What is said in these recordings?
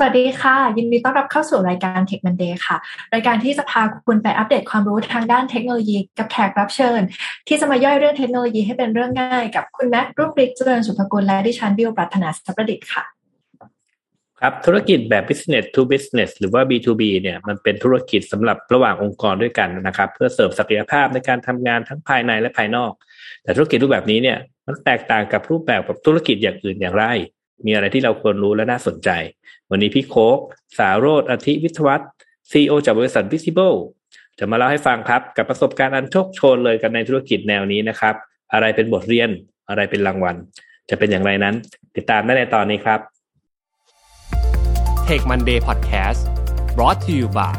สวัสดีค่ะ ยินดีต้อนรับเข้าสู่รายการ Tech Monday ค่ะ รายการที่จะพาคุณไปอัปเดตความรู้ทางด้านเทคโนโลยีกับแขกรับเชิญ ที่จะมาย่อยเรื่องเทคโนโลยีให้เป็นเรื่องง่าย กับคุณแม็กรุ่งฤทธิ์เจริญสุภกุลและดิฉันบิวปรัฒนาสัประดิษฐ์ค่ะ ครับธุรกิจแบบ business to business หรือว่า B2B เนี่ยมันเป็นธุรกิจสำหรับระหว่างองค์กรด้วยกันนะครับ เพื่อเสริมศักยภาพในการทำงานทั้งภายในและภายนอก แต่ธุรกิจรูปแบบนี้เนี่ยมันแตกต่างกับรูปแบบกับธุรกิจอย่างอื่นอย่างไร มีอะไรที่เราควรรู้และน่าสนใจ วันนี้พี่โค้กสาโรจน์อธิวิทวัส CEO จากบริษัท Wisible จะมาเล่าให้ฟังครับ กับประสบการณ์อันโชกโชนเลยกันในธุรกิจแนวนี้นะครับ อะไรเป็นบทเรียนอะไรเป็นรางวัล จะเป็นอย่างไรนั้น ติดตามได้ในตอนนี้ครับ Tech Monday Podcast brought to you by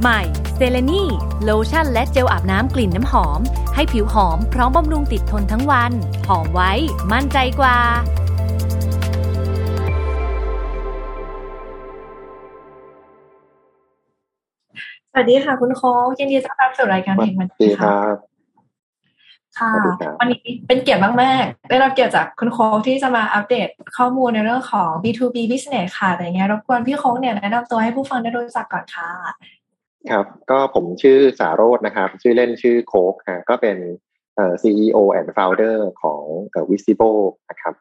ใหม่เซเลนีโลชั่นและเจลอาบน้ำกลิ่นน้ำหอม ให้ผิวหอมพร้อมบำรุงติดทนทั้งวัน หอมไว้ มั่นใจกว่า สวัสดีค่ะ คุณโค้กยินดีต้อนรับสู่รายการเทคมันดีคค่ะรับค่ะสวัสดีครับวันนี้เป็นเกียรติมากๆได้รับเกียรติจากคุณโค้กที่จะมาอัปเดตข้อมูลในเรื่องของ B2B business ค่ะแต่ยังไงรบกวนพี่โค้กเนี่ยแนะนำตัวให้ผู้ฟังได้รู้จักก่อนค่ะ ครับ ก็ผมชื่อสาโรจน์นะครับ ชื่อเล่นชื่อโคกฮะก็เป็นเอ่อ CEO and founder ของเอ่อ Visible นะครับ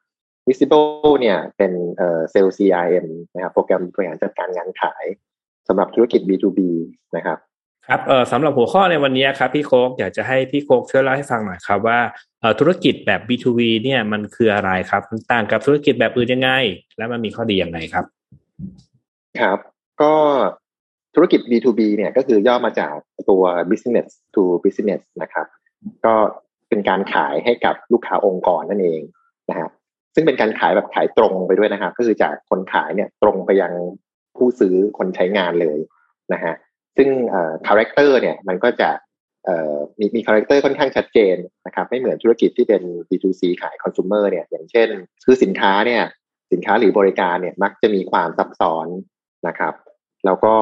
Visible เนี่ยเป็นเอ่อ Sales CRM นะครับโปรแกรมบริหารจัดการงานขาย สำหรับธุรกิจ B2B นะครับครับเออสำหรับหัวข้อในวันนี้ครับพี่โคกอยากจะให้พี่โคกช่วยเล่าให้ฟังหน่อยครับว่าเอ่อธุรกิจแบบ B2B เนี่ยมันคืออะไรครับมันต่างกับธุรกิจแบบอื่นยังไง และมันมีข้อดีอย่างไรครับ ครับ ก็ธุรกิจ B2B เนี่ยก็คือย่อมาจากตัว business to business นะครับ ก็เป็นการขายให้กับลูกค้าองค์กรนั่นเองนะฮะซึ่งเป็นการขายแบบขายตรงไปด้วยนะครับ ก็คือจากคนขายเนี่ยตรงไปยัง ผู้ซื้อคนใช้งานเลยนะฮะซึ่งคาแรคเตอร์เนี่ยมันก็จะมีมีคาแรคเตอร์ค่อนข้างชัดเจนนะครับไม่เหมือนธุรกิจที่เป็น B2C ขายคอน sumer เนี่ยอย่างเช่นคือสินค้าเนี่ยสินค้าหรือบริการเนี่ยมักจะมีความซับซ้อนนะครับ แล้วก็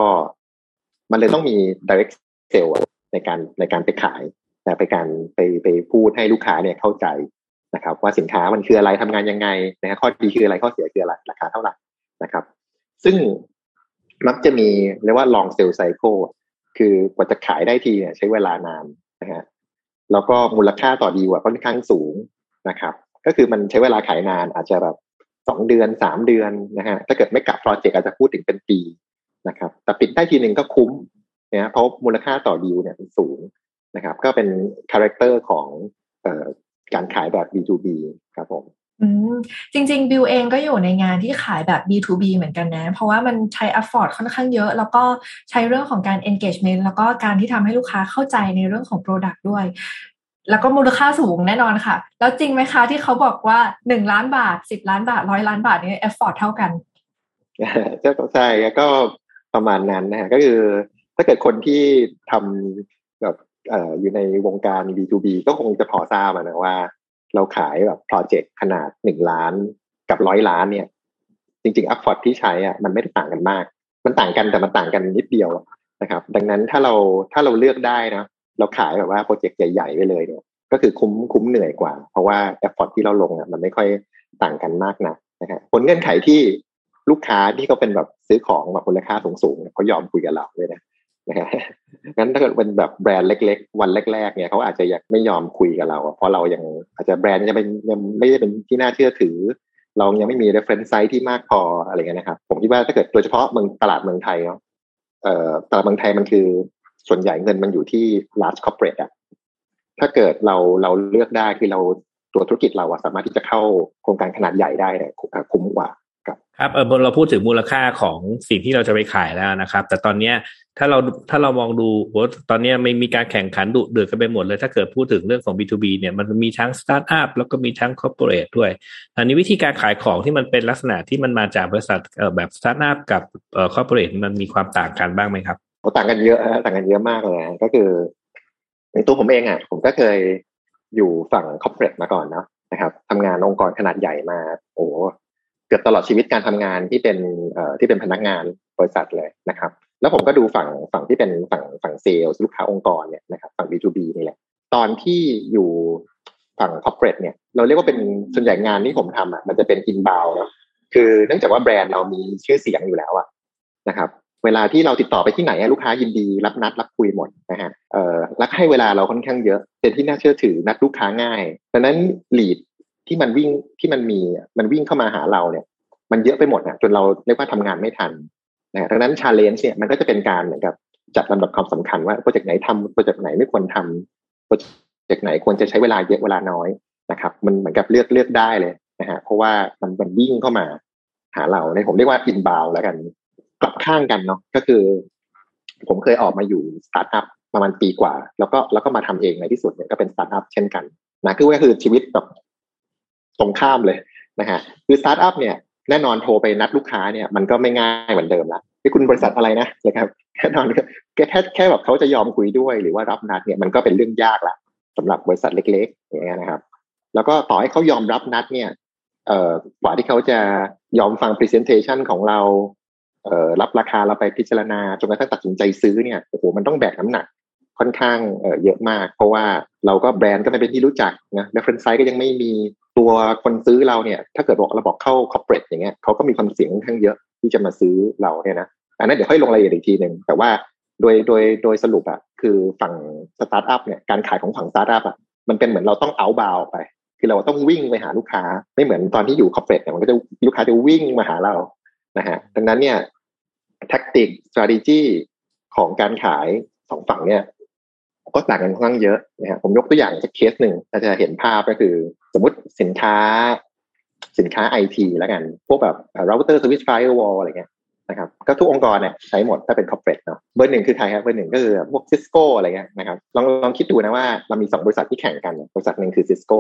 มันเลยต้องมี direct sale ในการในการไปขายแต่ไปการไปไปพูดให้ลูกค้าเนี่ยเข้าใจนะครับ ว่าสินค้ามันคืออะไรทำงานยังไงนะฮะข้อดีคืออะไรข้อเสียคืออะไรราคาเท่าไหร่นะครับ ซึ่ง มักจะมีเรียกว่า long sale cycle คือกว่าจะขายได้ทีเนี่ยใช้เวลานานนะฮะแล้วก็มูลค่าต่อดีลอะค่อนข้างสูงนะครับ ก็คือมันใช้เวลาขายนานอาจจะแบบสองเดือนสามเดือนนะฮะถ้าเกิดไม่กลับโปรเจกต์อาจจะพูดถึงเป็นปีนะครับแต่ปิดได้ทีหนึ่งก็คุ้มนะเพราะมูลค่าต่อดีลเนี่ยมันสูงนะครับ ก็เป็นคาแรคเตอร์ของออการขายแบบ B2B ครับผม อืมจริง ๆ บิวเองก็อยู่ในงานที่ขายแบบ B2B เหมือนกันนะ เพราะว่ามันใช้ effort ค่อนข้างเยอะ แล้วก็ใช้เรื่องของการ engagement แล้วก็การที่ทำให้ลูกค้าเข้าใจในเรื่องของ product ด้วย แล้วก็มูลค่าสูงแน่นอนค่ะ แล้วจริงไหมคะที่เขาบอกว่าหนึ่งล้านบาทสิบล้านบาทร้อยล้านบาทนี่ effort เท่ากันก็ใช่ก็ประมาณนั้นนะฮะก็คือถ้าเกิดคนที่ทำแบบอยู่ในวงการ B2B ก็คงจะพอทราบนะว่า เราขายแบบโปรเจกต์ขนาดหนึ่งล้านกับร้อยล้านเนี่ย จริงๆ effort ที่ใช้อะมันไม่ได้ต่างกันมาก มันต่างกันแต่มันต่างกันนิดเดียวนะครับ ดังนั้นถ้าเราถ้าเราเลือกได้นะเราขายแบบว่าโปรเจกต์ใหญ่ๆไปเลยเนี่ยก็คือคุ้มคุ้มเหนื่อยกว่า เพราะว่า effort ที่เราลงอะมันไม่ค่อยต่างกันมากนะนะฮะบนเงื่อนไขที่ลูกค้าที่เขาเป็นแบบซื้อของแบบมูลค่าสูงๆเขายอมคุยกับเราเลยนะ นะฮะงั้นถ้าเกิดเป็นแบบแบรนด์เล็ก ๆ วันแรก ๆ เนี่ยเขาอาจจะยังไม่ยอมคุยกับเรา เพราะเรายังอาจจะแบรนด์ยังเป็นยังไม่ได้เป็นที่น่าเชื่อถือ เรายังไม่มี reference site ที่มากพออะไรเงี้ยนะครับ ผมคิดว่าถ้าเกิดโดยเฉพาะเมืองตลาดเมืองไทยเนาะเอ่อตลาดเมืองไทยมันคือส่วนใหญ่เงินมันอยู่ที่ large corporate อะถ้าเกิดเราเราเลือกได้คือเราตัวธุรกิจเราอะสามารถที่จะเข้าโครงการขนาดใหญ่ได้เนี่ยคุ้มกว่า ครับเออเราพูดถึงมูลค่าของสิ่งที่เราจะไปขายแล้วนะครับ แต่ตอนเนี้ยถ้าเราถ้าเรามองดูโอ้ตอนเนี้ยไม่มีการแข่งขันดุเดือดกันไปหมดเลย ถ้าเกิดพูดถึงเรื่องของ B2B เนี่ยมันมีทั้งสตาร์ทอัพแล้วก็มีทั้ง corporate ด้วย อันนี้วิธีการขายของที่มันเป็นลักษณะที่มันมาจากบริษัทเอ่อแบบสตาร์ทอัพกับเอ่อ corporate มันมีความต่างกันบ้างไหมครับโอ้ต่างกันเยอะฮะต่างกันเยอะมากเลยนะก็คือในตัวผมเองอะผมก็เคยอยู่ฝั่ง corporate มาก่อนเนาะนะครับทำงานองค์กรขนาดใหญ่มาโอ้ เกือบตลอดชีวิตการทำงานที่เป็นที่เป็นพนักงานบริษัทเลยนะครับ แล้วผมก็ดูฝั่งฝั่งที่เป็นฝั่งฝั่งเซลส์ลูกค้าองค์กรเนี่ยนะครับฝั่ง B2B นี่แหละตอนที่อยู่ฝั่ง corporate เนี่ยเราเรียกว่าเป็นส่วนใหญ่งานที่ผมทำอะมันจะเป็น inbound เนาะคือเนื่องจากว่าแบรนด์เรามีชื่อเสียงอยู่แล้วอะนะครับเวลาที่เราติดต่อไปที่ไหนลูกค้ายินดีรับนัดรับคุยหมดนะฮะเอ่อรักให้เวลาเราค่อนข้างเยอะ เป็นที่น่าเชื่อถือนัดลูกค้าง่ายดังนั้น lead ที่มันวิ่งที่มันมีมันวิ่งเข้ามาหาเราเนี่ย มันเยอะไปหมดอะจนเราเรียกว่าทำงานไม่ทันนะดังนั้น challenge เนี่ยมันก็จะเป็นการเหมือนกับจัดลำดับความสำคัญว่าโปรเจกต์ไหนทำโปรเจกต์ไหนไม่ควรทำโปรเจกต์ไหนควรจะใช้เวลาเยอะเวลาน้อยนะครับ มันเหมือนกับเลือกเลือกได้เลยนะฮะเพราะว่ามันมันวิ่งเข้ามาหาเราในผมเรียกว่า inbound แล้วกัน กลับข้างกันเนาะก็คือ ผมเคยออกมาอยู่สตาร์ทอัพประมาณปีกว่า แล้วก็แล้วก็มาทำเองในที่สุดเนี่ยก็เป็นสตาร์ทอัพเช่นกันนะคือก็คือชีวิตแบบ ตรงข้ามเลยนะฮะคือสตาร์ทอัพเนี่ยแน่นอนโทรไปนัดลูกค้าเนี่ยมันก็ไม่ง่ายเหมือนเดิมละที่คุณบริษัทอะไรนะนะครับแน่นอนแค่แค่แบบเขาจะยอมคุยด้วยหรือว่ารับนัดเนี่ยมันก็เป็นเรื่องยากละสำหรับบริษัทเล็ก ๆ อย่างเงี้ยนะครับ แล้วก็ต่อให้เขายอมรับนัดเนี่ยเอ่อกว่าที่เขาจะยอมฟัง presentation ของเราเอ่อรับราคาเราไปพิจารณาจนกระทั่งตัดสินใจซื้อเนี่ยโอ้โหมันต้องแบกน้ำหนักค่อนข้างเอ่อเยอะมาก เพราะว่าเราก็แบรนด์ก็ไม่เป็นที่รู้จักนะ reference size ก็ยังไม่มี ตัวคนซื้อเราเนี่ย ถ้าเกิดบอกเราบอกเข้า corporate อย่างเงี้ยเขาก็มีความเสี่ยงค่อนข้างเยอะที่จะมาซื้อเราเนี่ยนะอันนั้นเดี๋ยวค่อยลงรายละเอียดอีกทีหนึ่งแต่ว่าโดยโดยโดยสรุปอะคือฝั่งสตาร์ทอัพเนี่ยการขายของฝั่งสตาร์ทอัพอะมันเป็นเหมือนเราต้องเอาบาวไป คือเราต้องวิ่งไปหาลูกค้า ไม่เหมือนตอนที่อยู่ corporate เนี่ยมันก็จะลูกค้าจะวิ่งมาหาเรานะฮะดังนั้นเนี่ยแท็กติก strategy ของการขายสองฝั่งเนี่ย ก็ต่างกันค่อนข้างเยอะนะฮะผมยกตัวอย่างจากเคสหนึ่งเราจะเห็นภาพก็คือ สมมติสินค้า สินค้าไอทีแล้วกัน พวกแบบ router switch firewall อะไรเงี้ยนะครับก็ทุกองค์กรเนี่ยใช้หมดถ้าเป็น corporate เนาะเบอร์หนึ่งคือใครครับเบอร์หนึ่งก็คือพวก Cisco อะไรเงี้ยนะครับลองลองคิดดูนะว่าเรามีสองบริษัทที่แข่งกัน บริษัทหนึ่งคือ Cisco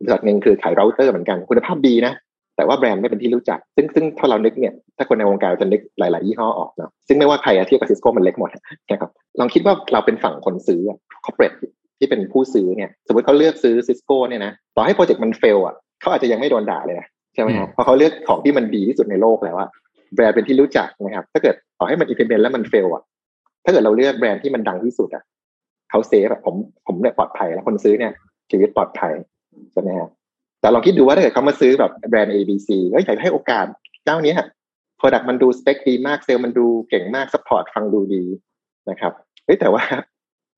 บริษัทหนึ่งคือขายเราเตอร์เหมือนกันคุณภาพดีนะ แต่ว่าแบรนด์ไม่เป็นที่รู้จัก ซึ่งซึ่งถ้าเรานึกเนี่ยถ้าคนในวงการจะนึกหลาย ๆ ยี่ห้อออกเนาะซึ่งไม่ว่าใครเทียบกับ Cisco มันเล็กหมดนะครับลองคิดว่าเราเป็นฝั่งคนซื้อ corporate ที่เป็นผู้ซื้อเนี่ยสมมติเขาเลือกซื้อ Cisco เนี่ยนะต่อให้โปรเจกต์มัน fail อะเขาอาจจะยังไม่โดนด่าเลยนะใช่ไหมครับเพราะเขาเลือกของที่มันดีที่สุดในโลกแล้วอะแบรนด์เป็นที่รู้จักนะครับ ถ้าเกิดต่อให้มันอินเ m e n t แล้วมัน fail อะถ้าเกิดเราเลือกแบรนด์ที่มันดังที่สุดอะเขา safe แบบผมผมเนี่ยปลอดภัยแล้วคนซื้อเนี่ยชีวิตปลอดภัยใช่ไหมครับ แต่ลองคิดดูว่าถ้าเกิดเขามาซื้อแบบแบรนด์ ABC เฮ้ยอยากให้โอกาสเจ้านี้ฮะ Product มันดูสเปคดีมากเซลล์มันดูเก่งมาก support ฟังดูดีนะครับเฮ้ยแต่ว่า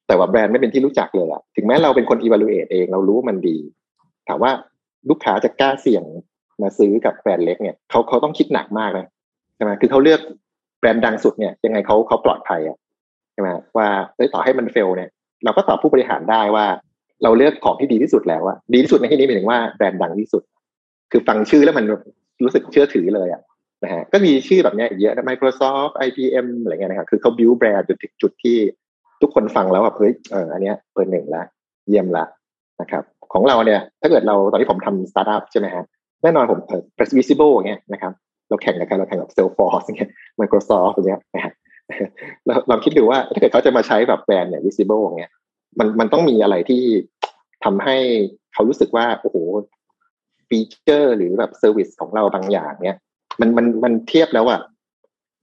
แต่ว่าแบรนด์ไม่เป็นที่รู้จักเลยอะถึงแม้เราเป็นคน evaluate เองเรารู้ว่ามันดี ถามว่าลูกค้าจะกล้าเสี่ยงมาซื้อกับแบรนด์เล็กเนี่ยเขาเขาต้องคิดหนักมากนะใช่ไหมคือเขาเลือกแบรนด์ดังสุดเนี่ยยังไงเขาเขาปลอดภัยอะใช่ไหมว่าเอ้ยต่อให้มันเฟลเนี่ยเราก็ตอบผู้บริหารได้ว่า เราเลือกของที่ดีที่สุดแล้วอะดีที่สุดในที่นี้หมายถึงว่าแบรนด์ดังที่สุด คือฟังชื่อแล้วมันรู้สึกเชื่อถือเลยอะนะฮะก็มีชื่อแบบนี้อีกเยอะ Microsoft IBM อะไรเงี้ยนะครับคือเขา build แบรนด์จนถึงจุดที่ทุกคนฟังแล้วแบบเฮ้ยเอออันเนี้ยเปิดหนึ่งละเยี่ยมละนะครับของเราเนี่ยถ้าเกิดเราตอนที่ผมทำสตาร์ทอัพใช่ไหมฮะแน่นอนผมเออ visible อย่างเงี้ยนะครับเราแข่งกับใครเราแข่งกับ Salesforce อย่างเงี้ย Microsoft อย่างเงี้ยนะฮะเราลองคิดดูว่าถ้าเกิดเขาจะมาใช้แบบแบรนด์เนี่ย visible อย่างเงี้ย มันมันต้องมีอะไรที่ทำให้เขารู้สึกว่าโอ้โห feature หรือแบบ service ของเราบางอย่างเนี้ยมันมันมันเทียบแล้วอะ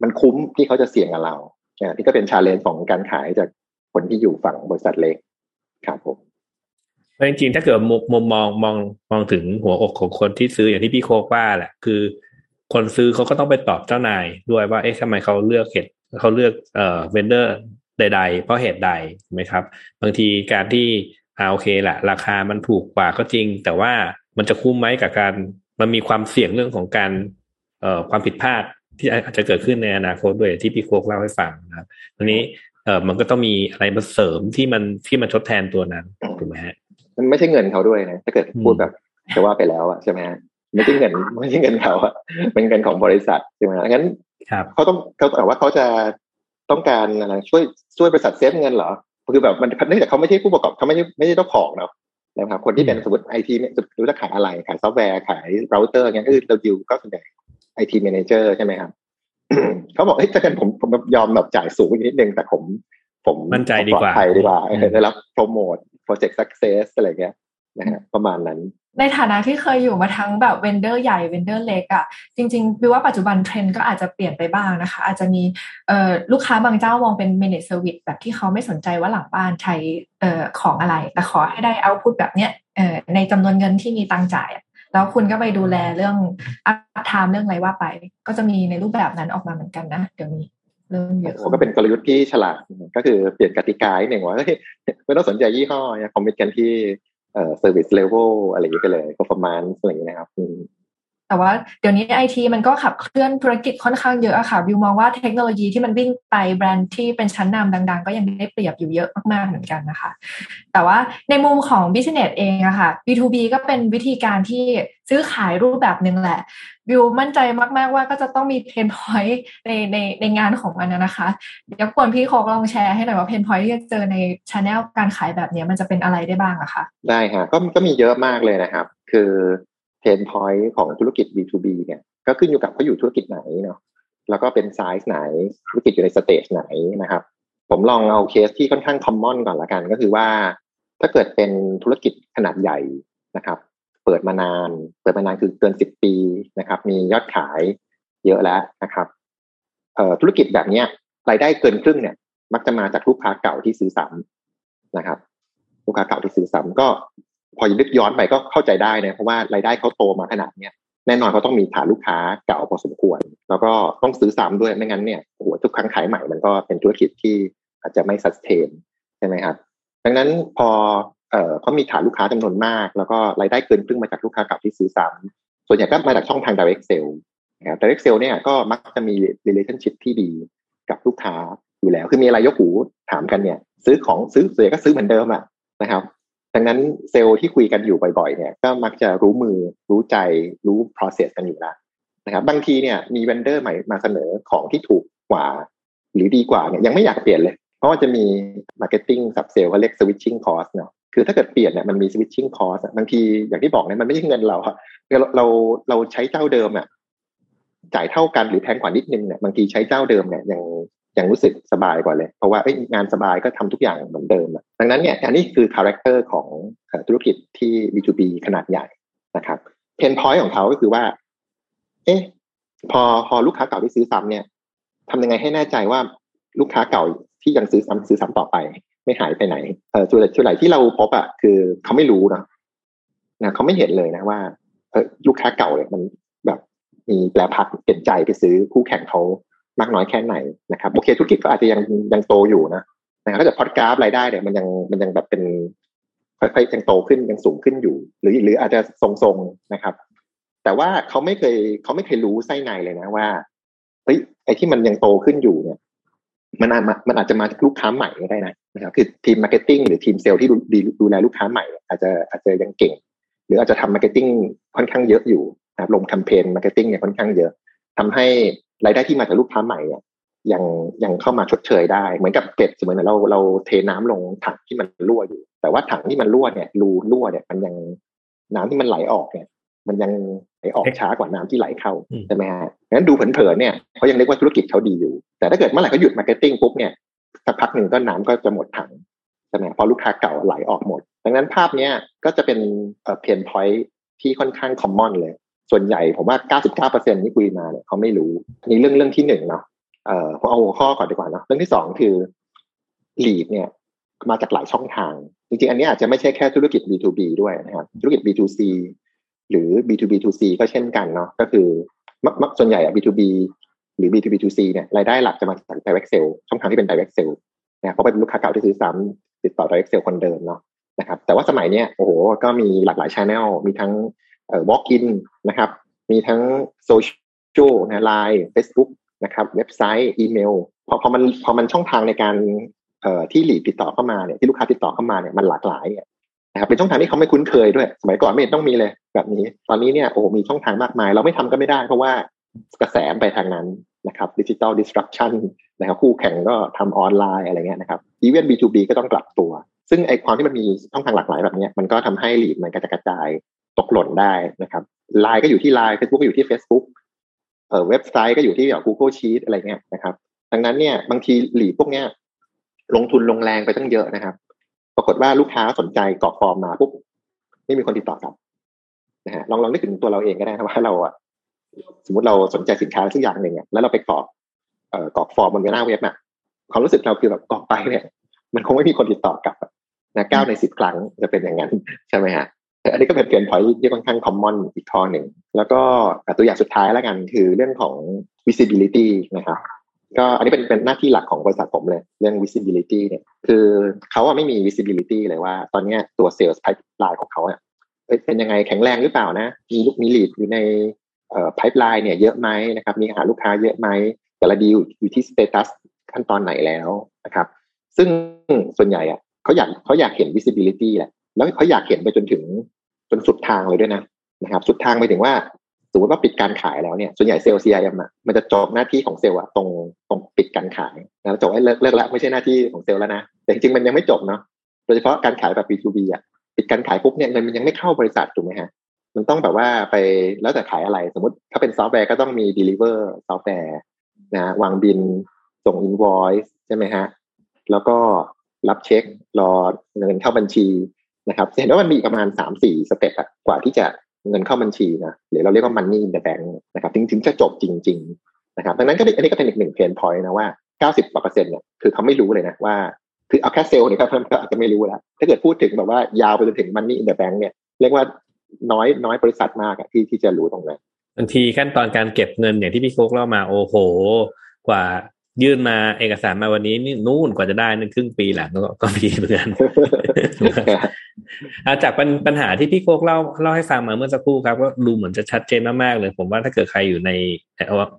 มันคุ้มที่เขาจะเสี่ยงกับเราเนี่ยที่ก็เป็น challenge ของการขายจากคนที่อยู่ฝั่งบริษัทเล็กครับผมจริงๆถ้าเกิดมุมมองมองมองถึงหัวอกของคนที่ซื้ออย่างที่พี่โคกว่าแหละคือ คนซื้อเขาก็ต้องไปตอบเจ้านายด้วยว่าเอ๊ะทำไมเขาเลือกเหตุเขาเลือกเอ่อ vendor ใด ๆ เพราะเหตุใดไหมครับ บางทีการที่อาโอเคแหละราคามันถูกกว่าก็จริง แต่ว่ามันจะคุ้มไหมกับการมันมีความเสี่ยงเรื่องของการเอ่อความผิดพลาดที่อาจจะเกิดขึ้นในอนาคตด้วยที่พี่โคกเล่าให้ฟังนะครับทีนี้เอ่อมันก็ต้องมีอะไรมาเสริมที่มันที่มันทดแทนตัวนั้นถูกไหมฮะ มันไม่ใช่เงินเขาด้วยนะถ้าเกิดพูดแบบจะว่าไปแล้วอะใช่ไหมไม่ใช่เงินไม่ใช่เงินเขาอะเป็นเงินของบริษัทใช่ไหมงั้นเขาต้องเขาแต่ว่าเขาจะ ต้องการอะไรช่วยช่วยบริษัทเซฟเงินเหรอคือแบบมันเนื่องจากเขาไม่ใช่ผู้ประกอบเขาไม่ใช่ไม่ใช่เจ้าของเนาะนะครับคนที่เป็นสมมติไอทีเนี่ยรู้จะขายอะไรขายซอฟต์แวร์ขายเราเตอร์เงี้ยคือเราดิวก็ส่วนใหญ่ IT manager ใช่ไหมครับเขาบอกเฮ้ยถ้าเกิดผมผมยอมแบบจ่ายสูงอีกนิดนึงแต่ผมผมมั่นใจดีกว่าดีกว่าได้รับโปรโมท project success อะไรเงี้ยนะฮะประมาณนั้น ในฐานะที่เคยอยู่มาทั้งแบบ vendor ใหญ่ vendor เล็กอะ่ะจริงๆวิว่าปัจจุบันเทรนด์ก็อาจจะเปลี่ยนไปบ้างนะคะ อาจจะมีลูกค้าบางเจ้ามองเป็น managed service แบบที่เขาไม่สนใจว่าหลังบ้านใช้ของอะไร แต่ขอให้ได้ output แบบเนี้ยในจำนวนเงินที่มีตังจ่าย แล้วคุณก็ไปดูแลเรื่อง uptime เรื่องอะไรว่าไป ก็จะมีในรูปแบบนั้นออกมาเหมือนกันนะเดี๋ยวนี้เริ่มเยอะก็เป็นกลยุทธ์ที่ฉลาดก็คือเปลี่ยนกติกาหนึ่งว่าไม่ต้องสนใจยี่ห้อ commit กันที่ เอ่อ service level อะไรอย่างนี้ไปเลย performance อะไรอย่างนี้นะครับ แต่ว่าเดี๋ยวนี้ไอทีมันก็ขับเคลื่อนธุรกิจค่อนข้างเยอะอะค่ะวิวมองว่าเทคโนโลยีที่มันวิ่งไปแบรนด์ที่เป็นชั้นนำดัง ๆ ก็ยังได้เปรียบอยู่เยอะมากๆเหมือนกันนะคะ แต่ว่าในมุมของ business เองอะค่ะ B2B ก็เป็นวิธีการที่ซื้อขายรูปแบบหนึ่งแหละวิวมั่นใจมาก ๆ ว่าก็จะต้องมี pain point ในในในงานของมันนะคะเดี๋ยวกวนพี่โคกลองแชร์ให้หน่อยว่า pain point ที่จะเจอในช anel การขายแบบนี้มันจะเป็นอะไรได้บ้างอะคะได้ค่ะก็ก็มีเยอะมากเลยนะครับ คือ pain point ของธุรกิจ B2B เนี่ยก็ขึ้นอยู่กับเขาอยู่ธุรกิจไหนเนาะแล้วก็เป็นไซส์ไหนธุรกิจอยู่ใน stage ไหนนะครับ ผมลองเอาเคสที่ค่อนข้างคอมมอนก่อนละกันก็คือว่า ถ้าเกิดเป็นธุรกิจขนาดใหญ่นะครับ เปิดมานาน เปิดมานานคือเกินสิบปีนะครับ มียอดขายเยอะแล้วนะครับเอ่อธุรกิจแบบเนี้ยรายได้เกินครึ่งเนี่ย มักจะมาจากลูกค้าเก่าที่ซื้อซ้ำนะครับ ลูกค้าเก่าที่ซื้อซ้ำก็ พอยึกย้อนไปก็เข้าใจได้นะเพราะว่ารายได้เขาโตมาขนาดเนี้ยแน่นอนเขาต้องมีฐานลูกค้าเก่าพอสมควร แล้วก็ต้องซื้อซ้ำด้วยไม่งั้นเนี่ยโอ้โหทุกครั้งขายใหม่มันก็เป็นธุรกิจที่อาจจะไม่สัสเทนใช่ไหมครับดังนั้นพอเอ่อเขามีฐานลูกค้าจำนวนมาก แล้วก็รายได้เกินครึ่งมาจากลูกค้าเก่าที่ซื้อซ้ำส่วนใหญ่ก็มาจากช่องทาง direct sale นะครับ direct sale เนี่ยก็มักจะมี relationship ที่ดีกับลูกค้าอยู่แล้ว คือมีอะไรยกหูถามกันเนี่ย ซื้อของซื้อเสียก็ซื้อเหมือนเดิมอะนะครับ ดังนั้นเซลล์ที่คุยกันอยู่บ่อย ๆ เนี่ยก็มักจะรู้มือรู้ใจรู้ process กันอยู่แล้วนะครับบางทีเนี่ยมี vendor ใหม่มาเสนอของที่ถูกกว่า หรือดีกว่าเนี่ยยังไม่อยากเปลี่ยนเลย เพราะว่าจะมี marketing sales เขาเรียก switching cost เนาะคือถ้าเกิดเปลี่ยนเนี่ยมันมี switching cost บางทีอย่างที่บอกเนี่ยมันไม่ใช่เงินเราเราเราเราใช้เจ้าเดิมอะจ่ายเท่ากันหรือแพงกว่านิดนึงเนี่ยบางทีใช้เจ้าเดิมเนี่ยยัง ยังรู้สึกสบายกว่าเลย เพราะว่างานสบายก็ทำทุกอย่างเหมือนเดิมดังนั้นเนี่ยอันนี้คือ character ของธุรกิจที่ B2B ขนาดใหญ่นะครับเพนพอยต์ของเขาก็คือว่า เอ๊ะพอพอลูกค้าเก่าที่ซื้อซ้ำเนี่ยทำยังไงให้แน่ใจว่าลูกค้าเก่าที่ยังซื้อซ้ำซื้อซ้ำต่อไป ไม่หายไปไหนเออส่วนส่วนใหญ่ที่เราพบอะคือเขาไม่รู้นะนะเขาไม่เห็นเลยนะว่าเออลูกค้าเก่าเนี่ยมันแบบมีแปลพักเปลี่ยนใจไปซื้อคู่แข่งเขา มากน้อยแค่ไหนนะครับโอเคธุรกิจก็อาจจะยังยังโตอยู่นะนะครับถ้าเกิดพอดกราฟรายได้เนี่ยมันยังมันยังแบบเป็นค่อยๆยังโตขึ้นยังสูงขึ้นอยู่ หรือหรืออาจจะทรงๆนะครับ แต่ว่าเขาไม่เคยเขาไม่เคยรู้ไส้ในเลยนะว่าเฮ้ยไอ้ที่มันยังโตขึ้นอยู่เนี่ย มันอาจมันอาจจะมาจากลูกค้าใหม่ก็ได้นะนะครับคือทีม marketing หรือทีมเซลล์ที่ดูดูแลลูกค้าใหม่ อาจจะอาจจะยังเก่ง หรืออาจจะทำ marketing ค่อนข้างเยอะอยู่นะลงแคมเปญ marketing เนี่ยค่อนข้างเยอะ ทำให้รายได้ที่มาจากลูกค้าใหม่เนี่ยยังยังเข้ามาชดเชยได้ เหมือนกับเก็บสมมติเราเราเทน้ำลงถังที่มันรั่วอยู่ แต่ว่าถังที่มันรั่วเนี่ยรูรั่วเนี่ยมันยังน้ำที่มันไหลออกเนี่ย มันยังไหลออกช้ากว่าน้ำที่ไหลเข้าใช่ไหมฮะงั้นดูเผินๆเนี่ยเขายังเรียกว่าธุรกิจเขาดีอยู่ แต่ถ้าเกิดเมื่อไหร่เขาหยุด marketing ปุ๊บเนี่ยสักพักหนึ่งก็น้ำก็จะหมดถังใช่ไหมเพราะลูกค้าเก่าไหลออกหมด ดังนั้นภาพเนี้ยก็จะเป็นเอ่อเพนพอยท์ที่ค่อนข้างคอมมอนเลย ส่วนใหญ่ผมว่า 99%ที่คุยมาเนี่ยเขาไม่รู้นี่เรื่องเรื่องที่หนึ่งเนาะเอ่อผมเอาหัวข้อก่อนดีกว่าเนาะเรื่องที่สองคือลีดเนี่ยมาจากหลายช่องทาง จริงๆ อันนี้อาจจะไม่ใช่แค่ธุรกิจ B2B ด้วยนะครับธุรกิจ B2C หรือ B2B2C ก็เช่นกันเนาะก็คือมักมักส่วนใหญ่อะ B2B หรือ B2B2C เนี่ยรายได้หลักจะมาจาก direct sale ช่องทางที่เป็น direct sale นะเพราะเป็นลูกค้าเก่าที่ซื้อซ้ติดต่อ direct sale คนเดิมเนาะนะครับแต่ว่าสมัยเนี้ยโอ้โหก็มีหลากหลายช anel มีทั้ง เอ่อ walk in นะครับ มีทั้งโซเชียลนะไลน์เฟซบุ๊กนะครับ เว็บไซต์อีเมลพอพอมันพอมันช่องทางในการเอ่อที่ lead ติดต่อเข้ามาเนี่ยที่ลูกค้าติดต่อเข้ามาเนี่ยมันหลากหลายเนี่ยนะครับเป็นช่องทางที่เขาไม่คุ้นเคยด้วย สมัยก่อนไม่ต้องมีเลยแบบนี้ ตอนนี้เนี่ยโอ้มีช่องทางมากมาย เราไม่ทำก็ไม่ได้ เพราะว่ากระแสไปทางนั้นนะครับ digital disruptionนะครับคู่แข่งก็ทำออนไลน์อะไรเงี้ยนะครับอีเวนต์ B2B ก็ต้องปรับตัว ซึ่งไอ้ความที่มันมีช่องทางหลากหลายแบบนี้มันก็ทำให้ lead มันกระจาย ตกหล่นได้นะครับไลน์ก็อยู่ที่ไลน์เฟซบุ๊กก็อยู่ที่ Facebook เอ่อเว็บไซต์ก็อยู่ที่แบบ Google Sheet อะไรเงี้ยนะครับดังนั้นเนี่ยบางที lead พวกเนี้ยลงทุนลงแรงไปตั้งเยอะนะครับ ปรากฏว่าลูกค้าสนใจกรอกฟอร์มมาปุ๊บไม่มีคนติดต่อกลับนะฮะลองลองนึกถึงตัวเราเองก็ได้นะว่าเราอะสมมติเราสนใจสินค้าสักอย่างหนึ่งอะแล้วเราไปกรอกเอ่อกรอกฟอร์มบนหน้าเว็บอะความรู้สึกเราคือแบบกรอกไปเนี่ย มันคงไม่มีคนติดต่อกลับนะเก้าในสิบครั้งจะเป็นอย่างนั้นใช่ไหมฮะ อันนี้ก็เป็นเปลี่ยนพอยที่ค่อนข้างคอมมอนอีกข้อหนึ่ง แล้วก็ตัวอย่างสุดท้ายแล้วกันคือเรื่องของ visibility นะครับก็อันนี้เป็นเป็นหน้าที่หลักของบริษัทผมเลย เรื่อง visibility เนี่ยคือเขาไม่มี visibility เลยว่า ตอนนี้ตัว sales pipeline ของเขาเป็นยังไงแข็งแรงหรือเปล่านะ มีลูกมีลีดอยู่ในเอ่อ pipeline เนี่ยเยอะไหมนะครับ มีหาลูกค้าเยอะไหมแต่ละดีลอยู่ที่ status ขั้นตอนไหนแล้วนะครับ ซึ่งส่วนใหญ่อะเขาอยากเขาอยากเห็น visibility แหละ แล้วเขาอยากเห็นไปจนถึงจนสุดทางเลยด้วยนะนะครับ สุดทางไปถึงว่าสมมติว่าปิดการขายแล้วเนี่ยส่วนใหญ่เซลล์ CIM อะมันจะจบหน้าที่ของเซลล์อะตรงตรงปิดการขายแล้วจบให้เลิกเลิกแล้วไม่ใช่หน้าที่ของเซลล์แล้วนะแต่จริงๆมันยังไม่จบเนาะโดยเฉพาะการขายแบบ B2B อะปิดการขายปุ๊บเนี่ยเงินมันยังไม่เข้าบริษัทถูกไหมฮะมันต้องแบบว่าไปแล้วแต่ขายอะไรสมมติ ถ้าเป็นซอฟต์แวร์ก็ต้องมี deliver ซอฟต์แวร์นะวางบิลส่ง invoice ใช่ไหมฮะแล้วก็รับเช็ครอเงินเข้าบัญชี นะครับเห็นว่ามันมีประมาณสามสี่ step กว่าที่จะเงินเข้าบัญชีนะหรือเราเรียกว่า money in the bank นะครับถึงถึงจะจบจริง ๆ นะครับดังนั้นก็อันนี้ก็เป็นอีกหนึ่ง pain point นะว่าเก้าสิบกว่าเปอร์เซ็นต์เนี่ยคือเขาไม่รู้เลยนะว่าคือเอาแค่เซลล์เนี่ยก็เพิ่มก็อาจจะไม่รู้แล้วถ้าเกิดพูดถึงแบบว่ายาวไปจนถึง money in the bank เนี่ยเรียกว่าน้อยน้อยบริษัทมากอะที่ที่จะรู้ตรงนั้นบางทีขั้นตอนการเก็บเงินอย่างที่พี่โคกเล่ามาโอ้โห กว่ายื่นมาเอกสารมาวันนี้นี่นู่นกว่าจะได้นึงครึ่งปีหลังก็ก็มีเหมือนกัน จากปัญหาที่พี่โคกเล่าเล่าให้ฟังมาเมื่อสักครู่ครับก็ดูเหมือนจะชัดเจนมากๆเลย ผมว่าถ้าเกิดใครอยู่ใน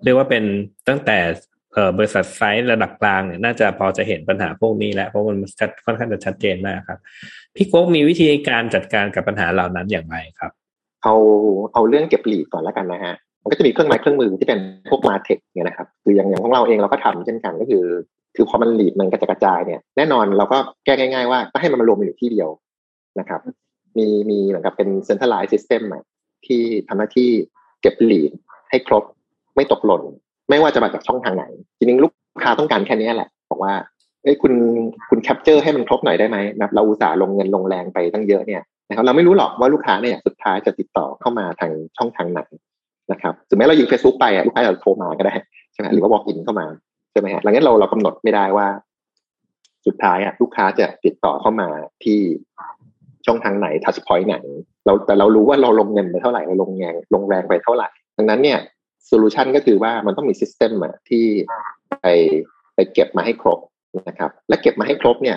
เรียกว่าเป็นตั้งแต่บริษัทไซส์ระดับกลางเนี่ยน่าจะพอจะเห็นปัญหาพวกนี้แล้วเพราะมันชัดค่อนข้างจะชัดเจนมากครับ พี่โคกมีวิธีการจัดการกับปัญหาเหล่านั้นอย่างไรครับ เอาเอาเรื่องเก็บหลีดก่อนแล้วกันนะฮะมันก็จะมีเครื่องไม้เครื่องมือที่เป็นพวกมาเทคเนี่ยนะครับคืออย่างอย่างของเราเองเราก็ทำเช่นกันก็คือ คือพอมันหลีดมันกระจกระจายเนี่ยแน่นอนเราก็แก้ง่าย ๆ ว่าก็ให้มันมารวมอยู่ที่เดียว นะครับ มีมีเหมือนกับเป็น centralized system ที่ทำหน้าที่เก็บหลีดให้ครบไม่ตกหล่น ไม่ว่าจะมาจากช่องทางไหน จริงๆ ลูกค้าต้องการแค่นี้แหละ บอกว่าเอ้ยคุณคุณแคปเจอร์ให้มันครบหน่อยได้ไหมนะเราอุตส่าห์ลงเงินลงแรงไปตั้งเยอะเนี่ยนะครับเราไม่รู้หรอกว่าลูกค้าเนี่ยสุดท้ายจะติดต่อเข้ามาทางช่องทางไหนนะครับถึงแม้เรายิงเฟซบุ๊กไปอะลูกค้าจะโทรมาก็ได้ใช่ไหมหรือว่า walk in เข้ามาใช่ไหมฮะหลังนั้นเราเรากำหนดไม่ได้ว่า สุดท้ายอะลูกค้าจะติดต่อเข้ามาที่ ช่องทางไหน touchpoint ไหน เราแต่เรารู้ว่าเราลงเงินไปเท่าไหร่เราลงแรงลงแรงไปเท่าไหร่ดังนั้นเนี่ย solution ก็คือว่ามันต้องมี system อะที่ไปไปเก็บมาให้ครบนะครับ และเก็บมาให้ครบเนี่ย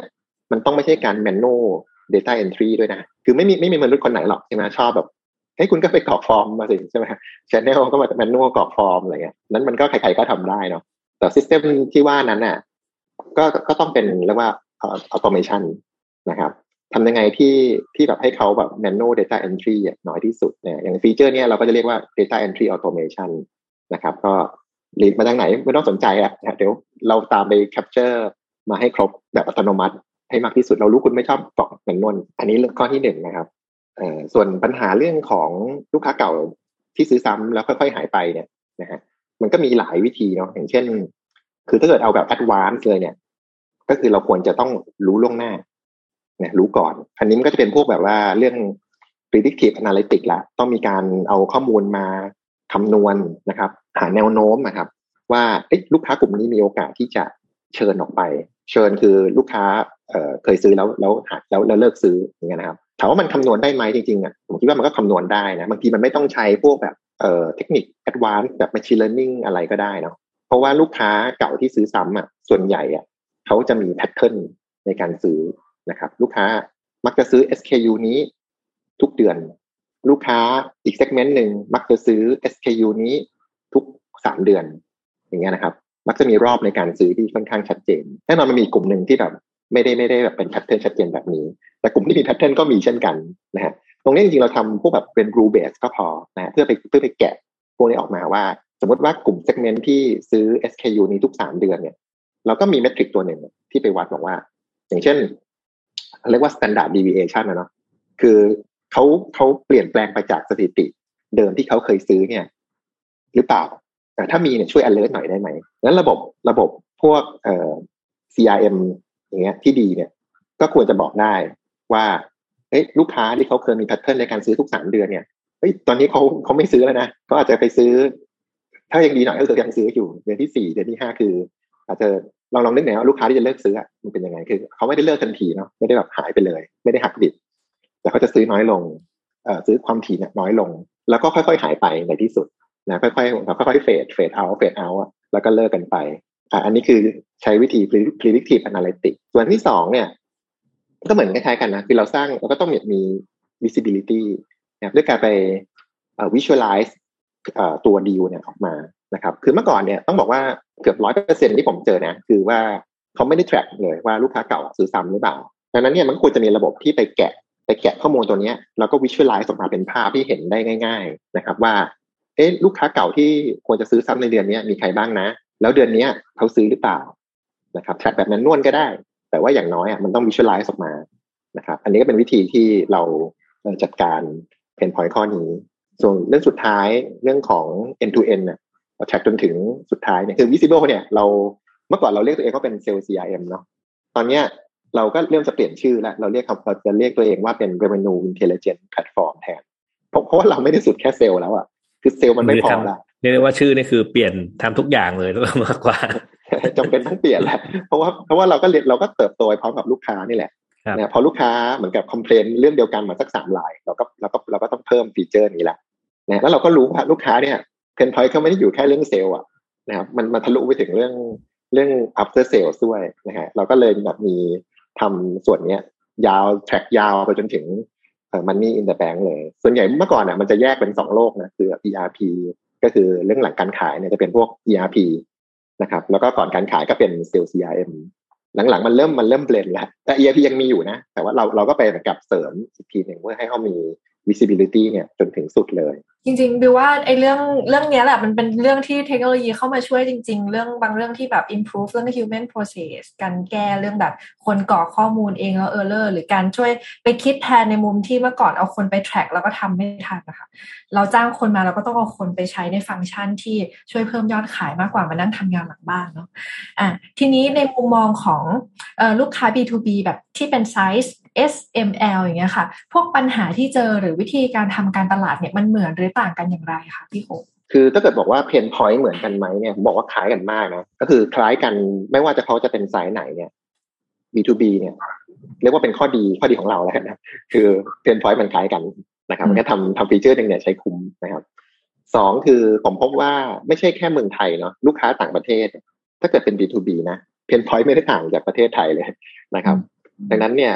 มันต้องไม่ใช่การแมนน a ล data entry ด้วยนะ คือไม่มีไม่มีมนุษย์คนไหนหรอกใช่ไหมชอบแบบเฮ้ยคุณก็ไปกรอกฟอร์มมาสิใช่ไหม channel ก็มา manual กรอกฟอร์มอะไรเงี้ยนั้นมันก็ใครๆก็ทำได้เนาะแต่ systemที่ว่านั้นน่ะก็ก็ต้องเป็นเรียกว่าอัตโนมัตินะครับ ทำยังไงที่ที่แบบให้เขาแบบ manual data entry น้อยที่สุดเนี่ยอย่างฟีเจอร์เนี้ยเราก็จะเรียกว่า data entry automation นะครับ ก็ลีดมาทางไหนไม่ต้องสนใจอะเดี๋ยวเราตามไป capture มาให้ครบแบบอัตโนมัติให้มากที่สุดเรารู้คุณไม่ชอบกรอกแมนนวลอันนี้ข้อที่หนึ่งนะครับส่วนปัญหาเรื่องของลูกค้าเก่าที่ซื้อซ้ำแล้วค่อยๆหายไปเนี่ยนะฮะมันก็มีหลายวิธีเนาะอย่างเช่น คือถ้าเกิดเอาแบบ advance เลยเนี่ย ก็คือเราควรจะต้องรู้ล่วงหน้า เนี่ยรู้ก่อน อันนี้มันก็จะเป็นพวกแบบว่าเรื่อง predictive analytics ละต้องมีการเอาข้อมูลมาคำนวณนะครับ หาแนวโน้มนะครับ ว่าลูกค้ากลุ่มนี้มีโอกาสที่จะเชิญออกไป เชิญคือลูกค้าเเคยซื้อแล้วแล้วหายแล้วแล้วเลิกซื้ออย่างเงี้ยนะครับถามว่ามันคำนวณได้ไหมจริงๆอะผมคิดว่ามันก็คำนวณได้นะบางทีมันไม่ต้องใช้พวกแบบเอ่อเทคนิค advance แบบ machine learning อะไรก็ได้เนาะเพราะว่าลูกค้าเก่าที่ซื้อซ้ำอะส่วนใหญ่อะเขาจะมี pattern ในการซื้อ นะครับ ลูกค้ามักจะซื้อ SKU นี้ทุกเดือน ลูกค้าอีก segment หนึ่งมักจะซื้อ SKU นี้ทุกสามเดือน อย่างเงี้ยนะครับ มักจะมีรอบในการซื้อที่ค่อนข้างชัดเจนแน่นอนมันมีกลุ่มหนึ่งที่แบบไม่ได้ไม่ได้แบบเป็น pattern ชัดเจนแบบนี้ แต่กลุ่มที่มี pattern ก็มีเช่นกันนะฮะตรงนี้จริงๆเราทำพวกแบบเป็นรูเบสก็พอนะเพื่อไปเพื่อไปแกะพวกนี้ออกมาว่า สมมติว่ากลุ่มเซกเมนต์ที่ซื้อ SKU นี้ทุกสามเดือนเนี่ย เราก็มีเมทริกตัวหนึ่งที่ไปวัดบอกว่า อย่างเช่น เรียกว่า standard deviation นะเนาะคือเขาเขาเปลี่ยนแปลงไปจากสถิติเดิมที่เขาเคยซื้อเนี่ย หรือเปล่าแต่ถ้ามีเนี่ยช่วย alert หน่อยได้ไหมนั้นระบบระบบพวกเอ่อ CRM อย่างเงี้ยที่ดีเนี่ย ก็ควรจะบอกได้ว่าเฮ้ยลูกค้าที่เขาเคยมีแพทเทิร์นในการซื้อทุกสามเดือนเนี่ยเฮ้ยตอนนี้เขาเขาไม่ซื้อแล้วนะเขาอาจจะไปซื้อ ถ้ายังดีหน่อยก็จะยังซื้ออยู่ เดือนที่สี่เดือนที่ห้าคือ อาจจะลองลองนึกหน่อยว่าลูกค้าที่จะเลิกซื้อมันเป็นยังไงคือเขาไม่ได้เลิกทันทีเนาะไม่ได้แบบหายไปเลย ไม่ได้หักดิบแต่เขาจะซื้อน้อยลงซื้อความถี่น้อยลง แล้วก็ค่อยๆหายไปในที่สุดนะค่อยๆเราค่อยๆเฟดเฟดเอาเฟดเอาแล้วก็เลิกกันไปอ่าอันนี้คือใช้วิธี predictive analytics ส่วนที่สองเนี่ยก็เหมือนคล้ายๆกันนะคือเราสร้างเราก็ต้องมี visibility นะด้วยการไป visualize ตัวดีลเนี่ยออกมา นะครับคือเมื่อก่อนเนี่ยต้องบอกว่าเกือบร้อยเปอร์เซ็นที่ผมเจอนะคือว่าเขาไม่ได้ track เลยว่าลูกค้าเก่าซื้อซ้ำหรือเปล่าดังนั้นเนี่ยมันควรจะมีระบบที่ไปแกะไปแกะข้อมูลตัวนี้แล้วก็ visualize ออกมาเป็นภาพที่เห็นได้ง่าย ๆนะครับ ว่าเอ๊ะลูกค้าเก่าที่ควรจะซื้อซ้ำในเดือนนี้มีใครบ้างนะ แล้วเดือนนี้เขาซื้อหรือเปล่านะครับ track แบบนั้นนวลก็ได้ แต่ว่าอย่างน้อยอะมันต้อง visualize ออกมานะครับอันนี้ก็เป็นวิธีที่เราจัดการเพนพอยต์ข้อนี้ ส่วนเรื่องสุดท้ายเรื่องของ end to end เนี่ย แท็กจนถึงสุดท้ายเนี่ยคือ visible เนี่ยเราเมื่อก่อนเราเรียกตัวเองว่าเป็นเซลล์ CRM เนาะตอนเนี้ยเราก็เริ่มจะเปลี่ยนชื่อแล้วเราเรียกเราจะเรียกตัวเองว่าเป็น revenue intelligence platform แทนเพราะเพราะว่าเราไม่ได้สุดแค่เซลล์แล้วอะคือเซลล์มันไม่พอละเรียกว่าชื่อนี่คือเปลี่ยนทำทุกอย่างเลยแล้วมากกว่าจำเป็นต้องเปลี่ยนแหละเพราะว่าเพราะว่าเราก็เรียนเราก็เติบโตพร้อมกับลูกค้านี่แหละนะพอลูกค้าเหมือนกับ complain เรื่องเดียวกันมาสักสามรายเราก็เราก็เราก็ต้องเพิ่มฟีเจอร์นี้แหละนะแล้วเราก็รู้ว่าลูกค้าเนี่ย pain point เขาไม่ได้อยู่แค่เรื่องเซลล์อะนะครับมันมันทะลุไปถึงเรื่องเรื่อง after sales ด้วยนะฮะเราก็เลยแบบมีทำส่วนเนี้ย ยาว track ยาวไปจนถึง money in the bank เลย ส่วนใหญ่เมื่อก่อนอะมันจะแยกเป็นสองโลกนะคือ ERP ก็คือเรื่องหลังการขายเนี่ยจะเป็นพวก ERP นะครับ แล้วก็ก่อนการขายก็เป็น Sales CRM หลังๆ มันเริ่มมันเริ่ม blend แล้ว แต่ ERP ยังมีอยู่นะ แต่ว่าเราเราก็ไปกับเสริมอีกทีหนึ่งเพื่อให้เขามี visibility เนี่ยจนถึงสุดเลย จริงๆบิวว่าไอ้เรื่องเรื่องนี้แหละมันเป็นเรื่องที่เทคโนโลยีเข้ามาช่วยจริง ๆ เรื่องบางเรื่องที่แบบ improve เรื่อง human process การแก้เรื่องแบบคนกรอกข้อมูลเองแล้ว error หรือการช่วยไปคิดแทนในมุมที่เมื่อก่อนเอาคนไป track แล้วก็ทำไม่ทันนะคะเราจ้างคนมาเราก็ต้องเอาคนไปใช้ในฟังก์ชันที่ช่วยเพิ่มยอดขายมากกว่ามานั่งทำงานหลังบ้านเนาะอะทีนี้ในมุมมองของอลูกค้า B2B แบบที่เป็น size SML อย่างเงี้ยค่ะ พวกปัญหาที่เจอหรือวิธีการทำการตลาดเนี่ยมันเหมือนหรือต่างกันอย่างไรคะพี่โคคือถ้าเกิดบอกว่า pain point เหมือนกันไหมเนี่ยผมบอกว่าคล้ายกันมากนะก็คือคล้ายกันไม่ว่าจะเขาจะเป็นสายไหนเนี่ย B2B เนี่ย เรียกว่าเป็นข้อดีข้อดีของเราแล้วนะคือ pain point มันคล้ายกันนะครับมันก็ทำทำฟีเจอร์หนึ่งเนี่ยใช้คุ้มนะครับสองคือผมพบว่าไม่ใช่แค่เมืองไทยเนาะลูกค้าต่างประเทศ ถ้าเกิดเป็น B2B นะ pain point ไม่ได้ต่างจากประเทศไทยเลยนะครับ ดังนั้นเนี่ย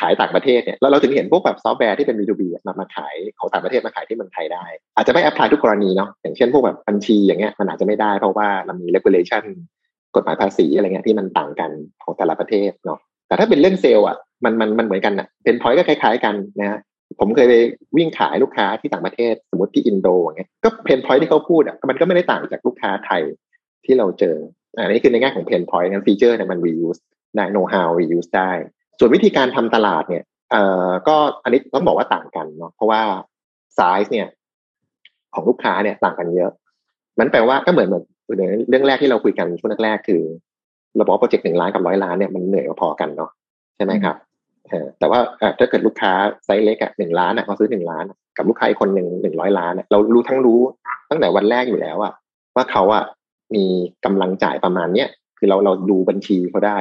ขายต่างประเทศเนี่ยเราเราถึงเห็นพวกแบบซอฟต์แวร์ที่เป็น B2B มามาขายของต่างประเทศมาขายที่เมืองไทยได้ อาจจะไม่ apply ทุกกรณีเนาะอย่างเช่นพวกแบบบัญชีอย่างเงี้ยมันอาจจะไม่ได้เพราะว่าเรามี regulation กฎหมายภาษีอะไรเงี้ยที่มันต่างกันของแต่ละประเทศเนาะแต่ถ้าเป็นเรื่องเซลล์อะมันมันมันเหมือนกันอะ pain point ก็คล้าย ๆ กันนะผมเคยไปวิ่งขายลูกค้าที่ต่างประเทศสมมติที่อินโดอย่างเงี้ยก็ pain point ที่เขาพูดอะมันก็ไม่ได้ต่างจากลูกค้าไทยที่เราเจออันนี้คือในแง่ของ pain point นั้นฟีเจอร์เนี่ยมัน reuse ได้ know how reuse ได้ ส่วนวิธีการทำตลาดเนี่ยเอ่อก็อันนี้ต้องบอกว่าต่างกันเนาะเพราะว่าไซส์เนี่ย ของลูกค้าเนี่ยต่างกันเยอะ มันแปลว่าก็เหมือนเหมือนเรื่องแรกที่เราคุยกันช่วงแรกๆคือเราบอกโปรเจกต์หนึ่งล้านกับร้อยล้านเนี่ยมันเหนื่อยพอกันเนาะใช่ไหมครับแต่ว่าถ้าเกิดลูกค้าไซส์เล็กอะหนึ่งล้านอะเขาซื้อหนึ่งล้าน กับลูกค้าอีกคนหนึ่งหนึ่งร้อยล้านเรารู้ทั้งรู้ตั้งแต่วันแรกอยู่แล้วอะว่าเขาอะมีกำลังจ่ายประมาณเนี้ยคือเราเราดูบัญชีเขาได้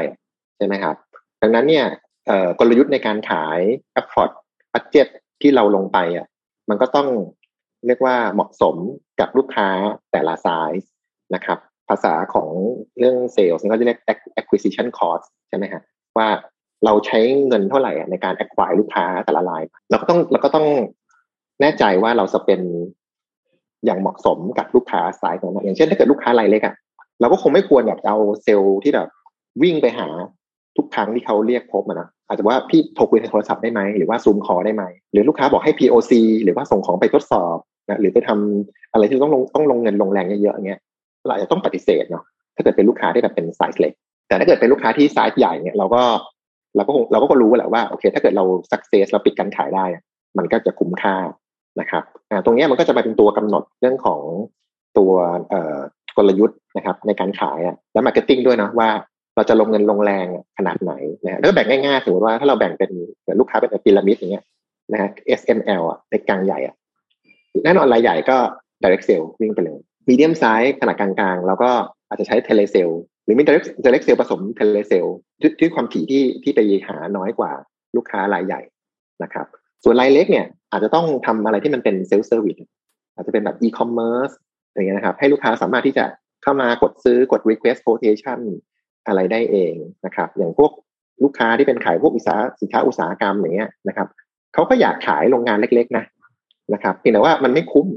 ใช่ไหมครับ ดังนั้นเนี่ย กลยุทธ์ในการขาย effort budget ที่เราลงไปอะมันก็ต้องเรียกว่าเหมาะสมกับลูกค้าแต่ละไซส์นะครับ ภาษาของเรื่องเซลล์ก็จะเรียก acquisition cost ใช่ไหมฮะว่าเราใช้เงินเท่าไหร่ในการ acquire ลูกค้าแต่ละรายเราก็ต้องเราก็ต้องแน่ใจว่าเราจะเป็นอย่างเหมาะสมกับลูกค้าสายนั้นอย่างเช่นถ้าเกิดลูกค้ารายเล็กอะเราก็คงไม่ควรแบบเอาเซลล์ที่แบบวิ่งไปหา ทุกครั้งที่เขาเรียกพบนะอาจจะว่าพี่โทรคุยในโทรศัพท์ได้ไหมหรือว่า Zoom call ได้ไหมหรือลูกค้าบอกให้ POC หรือว่าส่งของไปทดสอบนะหรือไปทำอะไรที่ต้องลงต้องลงเงินลงแรงเยอะๆอย่างเงี้ยเราอาจจะต้องปฏิเสธเนาะถ้าเกิดเป็นลูกค้าที่แบบเป็นไซส์เล็ก แต่ถ้าเกิดเป็นลูกค้าที่ไซส์ใหญ่เนี่ยเราก็เราก็คงเราก็รู้แหละว่าโอเค ถ้าเกิดเรา success เราปิดการขายได้ มันก็จะคุ้มค่านะครับตรงนี้มันก็จะมาเป็นตัวกำหนดเรื่องของตัวกลยุทธ์นะครับในการขายอะและ marketing ด้วยนะว่า เราจะลงเงินลงแรงขนาดไหนนะถ้าแบ่งง่ายๆสมมติว่าถ้าเราแบ่งเป็นลูกค้าเป็นพีระมิดอย่างเงี้ยนะฮะ SML อะในกลางใหญ่อะแน่นอนรายใหญ่ก็ direct sale วิ่งไปเลย medium size ขนาดกลางๆ แล้วก็อาจจะใช้ tele sale หรือมี direct direct sale ผสม tele sale ที่ความถี่ที่ที่ไปหาน้อยกว่าลูกค้ารายใหญ่นะครับ ส่วนรายเล็กเนี่ยอาจจะต้องทำอะไรที่มันเป็น self service อาจจะเป็นแบบอีคอมเมิร์ซอย่างเงี้ยนะครับ ให้ลูกค้าสามารถที่จะเข้ามากดซื้อกด request quotation อะไรได้เองนะครับ อย่างพวกลูกค้าที่เป็นขายพวกอุตสาหสินค้าอุตสาหกรรมอย่างเงี้ยนะครับเขาก็อยากขายโรงงานเล็ก ๆ นะนะครับเพียงแต่ว่ามันไม่คุ้ม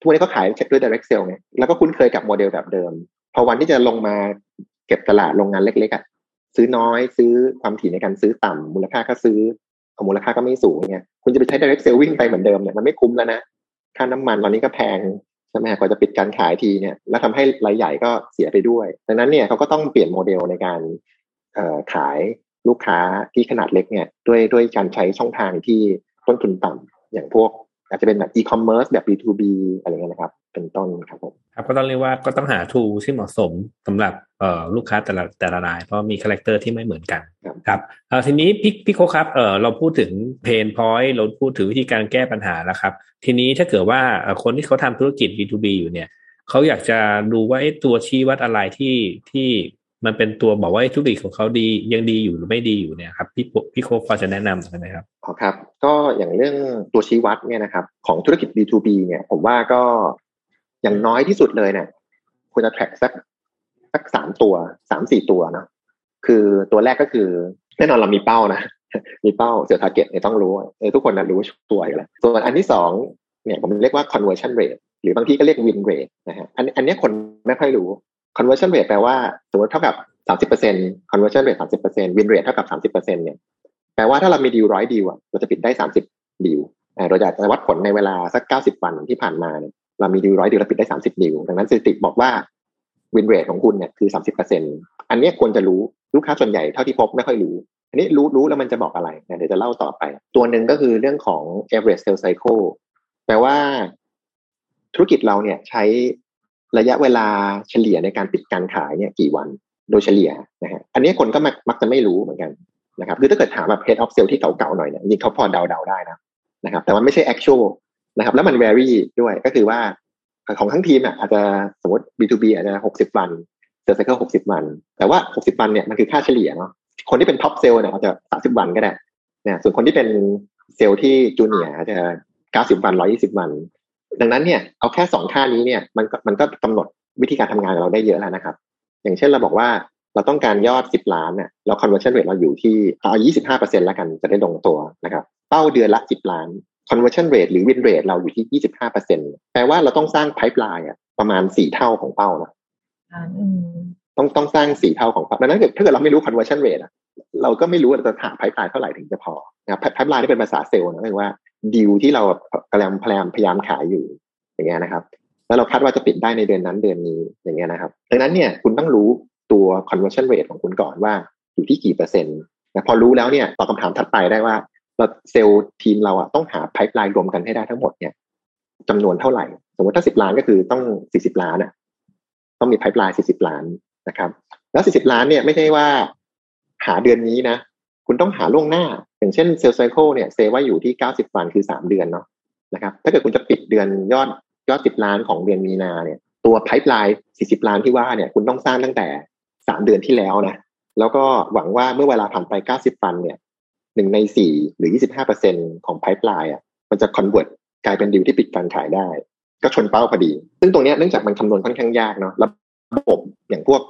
ทุกวันนี้ก็ขายด้วย direct sale ไงแล้วก็คุ้นเคยกับโมเดลแบบเดิม พอวันที่จะลงมาเก็บตลาดโรงงานเล็กๆอะซื้อน้อยซื้อความถี่ในการซื้อต่ำมูลค่าก็ซื้อมูลค่าก็ไม่สูงเนี่ยคุณจะไปใช้ direct sale วิ่งไปเหมือนเดิมเนี่ยมันไม่คุ้มแล้วนะค่าน้ำมันตอนนี้ก็แพง ใช่ไหมกว่าจะปิดการขายทีเนี่ยแล้วทำให้รายใหญ่ก็เสียไปด้วย ดังนั้นเนี่ยเขาก็ต้องเปลี่ยนโมเดลในการขายลูกค้าที่ขนาดเล็กเนี่ยด้วยด้วยการใช้ช่องทางที่ต้นทุนต่ำอย่างพวก อาจจะเป็นแบบอีคอมเมิร์ซแบบ B2B อะไรเงี้ยนะครับ เป็นต้นครับผมครับก็ต้องเรียกว่าก็ต้องหาทูที่เหมาะสมสำหรับเอ่อลูกค้าแต่ละแต่ละราย เพราะมี character ที่ไม่เหมือนกันครับเอ่อทีนี้พี่พี่โคครับเอ่อเราพูดถึง pain point เราพูดถึงวิธีการแก้ปัญหาแล้วครับ ทีนี้ถ้าเกิดว่าคนที่เขาทำธุรกิจ B2B อยู่เนี่ยเขาอยากจะดูว่าไอ้ตัวชี้วัดอะไรที่ที่ มันเป็นตัวบอกว่าธุรกิจของเขาดียังดีอยู่หรือไม่ดีอยู่เนี่ยครับพี่พี่โคพอจะแนะนำไหมครับอ๋อครับ ก็อย่างเรื่องตัวชี้วัดเนี่ยนะครับ ของธุรกิจ B2B เนี่ย ผมว่าก็อย่างน้อยที่สุดเลยเนี่ยควรจะ track สักสักสามตัวสามสี่ตัวเนาะคือตัวแรกก็คือแน่นอนเรามีเป้านะมีเป้า sales target เนี่ยต้องรู้เออทุกคนนะรู้ตัวอยู่แล้วส่วนอันที่สองเนี่ยผมเรียกว่า conversion rate หรือบางที่ก็เรียก win rate นะฮะอันอันนี้คนไม่ค่อยรู้ conversion rate แปลว่าสมมติเท่ากับสามสิบเปอร์เซ็นต์ conversion rate สามสิบเปอร์เซ็นต์ win rate เท่ากับสามสิบเปอร์เซ็นต์เนี่ยแปลว่าถ้าเรามีดีลร้อยดีลอะเราจะปิดได้สามสิบดีลเราจะวัดผลในเวลาสักเก้าสิบวันที่ผ่านมาเนี่ยเรามีดีลร้อยดีลเราปิดได้สามสิบดีลดังนั้นสถิติบอกว่า win rate ของคุณเนี่ยคือสามสิบเปอร์เซ็นต์อันนี้ควรจะรู้ลูกค้าส่วนใหญ่เท่าที่พบไม่ค่อยรู้ อันนี้รู้รู้แล้วมันจะบอกอะไรเดี๋ยวจะเล่าต่อไป ตัวหนึ่งก็คือเรื่องของ average sales cycle แปลว่าธุรกิจเราเนี่ยใช้ ระยะเวลาเฉลี่ยในการปิดการขายเนี่ยกี่วันโดยเฉลี่ยนะฮะอันนี้คนก็มักจะไม่รู้เหมือนกันนะครับคือถ้าเกิดถามแบบ head of sale ที่เก่าๆหน่อยเนี่ยจริงเขาพอเดาๆได้นะนะครับ แต่มันไม่ใช่ actual นะครับ แล้วมัน vary ด้วยก็คือว่าของทั้งทีมอะอาจจะสมมติ B2B อาจจะหกสิบวัน sales cycle หกสิบวัน แต่ว่าหกสิบวันเนี่ยมันคือค่าเฉลี่ยเนาะคนที่เป็น top sales เนี่ยอาจจะสามสิบวันก็ได้เนี่ยส่วนคนที่เป็นเซลส์ที่ junior อาจจะเก้าสิบวันร้อยยี่สิบวัน ดังนั้นเนี่ยเอาแค่สองค่านี้เนี่ยมันมันก็กำหนดวิธีการทำงานของเราได้เยอะแล้วนะครับ อย่างเช่นเราบอกว่าเราต้องการยอด 10 ล้านเนี่ยเรา conversion rate เราอยู่ที่เอา25%แล้วกันจะได้ลงตัวนะครับเป้าเดือนละ 10 ล้าน conversion rate หรือ win rate เราอยู่ที่ 25%แปลว่าเราต้องสร้าง pipeline อะประมาณ 4 เท่าของเป้านะต้องต้องสร้าง 4 เท่าของเป้าดังนั้นถ้าเกิดเราไม่รู้ conversion rate อะเราก็ไม่รู้ว่าเราจะหา pipeline เท่าไหร่ถึงจะพอนะครับ pipeline ที่เป็นภาษาเซลล์นะคือว่า ดีลที่เรากำลังพยายามพยายามขายอยู่อย่างเงี้ยนะครับ แล้วเราคาดว่าจะปิดได้ในเดือนนั้นเดือนนี้อย่างเงี้ยนะครับ ดังนั้นเนี่ยคุณต้องรู้ตัว conversion rate ของคุณก่อนว่าอยู่ที่กี่เปอร์เซ็นต์นะพอรู้แล้วเนี่ยตอบคาถามถัดไปได้ว่า เราเซลล์ทีมเราอะต้องหา pipeline รวมกันให้ได้ทั้งหมดเนี่ยจำนวนเท่าไหร่ สมมติถ้าสิบล้านก็คือต้องสี่สิบล้านอะต้องมี pipeline สี่สิบล้านนะครับ แล้วสี่สิบล้านเนี่ยไม่ใช่ว่าหาเดือนนี้นะ คุณต้องหาล่วงหน้า อย่างเช่น sales cycle เนี่ย say ว่าอยู่ที่เก้าสิบวันคือสามเดือนเนาะนะครับถ้าเกิดคุณจะปิดเดือนยอดยอดสิบล้านของเดือนมีนาเนี่ยตัวไพ p e ไลน์สี่สิบล้านที่ว่าเนี่ยคุณต้องสร้างตั้งแต่สามเดือนที่แล้วนะแล้วก็หวังว่าเมื่อเวลาผ่านไปเก้าสิบวันเนี่ยหนึ่งในสี่หรือยี่สิบห้าเปอร์เซ็นของไพ p e ไลน์อะมันจะ convert กลายเป็นดีลที่ปิดการขายได้ ก็ชนเป้าพอดี ซึ่งตรงนี้เนื่องจากมันคำนวณค่อนข้างยากเนาะ ระบบอย่างพวก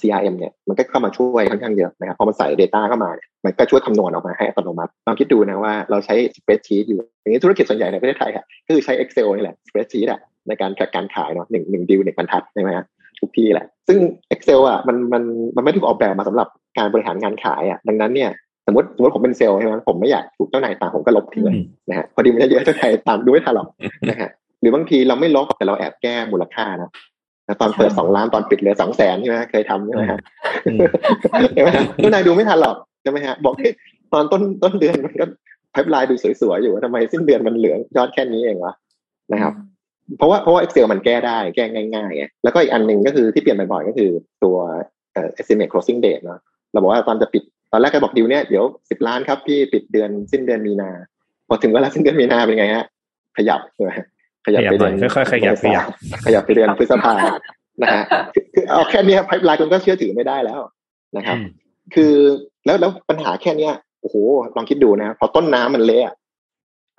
CRM เนี่ยมันก็เข้ามาช่วยค่อนข้างเยอะนะครับพอมันใส่ Data เข้ามาเนี่ยมันก็ช่วยคำนวณออกมาให้อัตโนมัติลองคิดดูนะว่าเราใช้ spreadsheet อยู่อย่างนี้ธุรกิจส่วนใหญ่ในประเทศไทยค่ะก็คือใช้ Excel นี่แหละ spreadsheet อะในการแทร็กการขายเนาะหนึ่งหนึ่งดิวหนึ่งบรรทัดใช่ไหมฮะทุกที่แหละ ซึ่ง Excel อะมันมันมันไม่ถูกออกแบบมาสำหรับการบริหารงานขายอะดังนั้นเนี่ยสมมติสมมติผมเป็นเซลล์ใช่ไหมผมไม่อยากถูกเจ้านายตามผมก็ลบทิ้งเลยนะฮะพอดีมันเยอะเจ้านายตามดูไม่ทันหรอกนะฮะหรือบางทีเราไม่ลบแต่เราแอบแก้มูลค่านะ ตอนเปิดสองล้านตอนปิดเหลือสองแสนใช่ไหมเคยทำใช่ไหมฮะใช่ไหมเจ้านายดูไม่ทันหรอกใช่ไหมฮะ บอกให้ตอนต้นต้นเดือนมันก็ไพป์ไลน์ดูสวยๆอยู่ทำไมสิ้นเดือนมันเหลือยอดแค่นี้เองวะนะครับ เพราะว่าเพราะว่า Excel มันแก้ได้แก้ง่ายๆไงแล้วก็อีกอันหนึ่งก็คือที่เปลี่ยนบ่อยๆก็คือตัวเอ่อ estimate closing date เนาะเราบอกว่าตอนจะปิดตอนแรกก็บอกดิวเนี่ยเดี๋ยวสิบล้านครับพี่ปิดเดือนสิ้นเดือนมีนา พอถึงเวลาสิ้นเดือนมีนาเป็นไงฮะขยับเลย ขยับไปเดือนค่อยๆขยับขยับขยับไปเดือนพฤษภานะฮะคือเอาแค่นี้ pipeline คุณก็เชื่อถือไม่ได้แล้วนะครับ คือแล้วแล้วปัญหาแค่เนี้ยโอ้โหลองคิดดูนะพอต้นน้ำมันเละ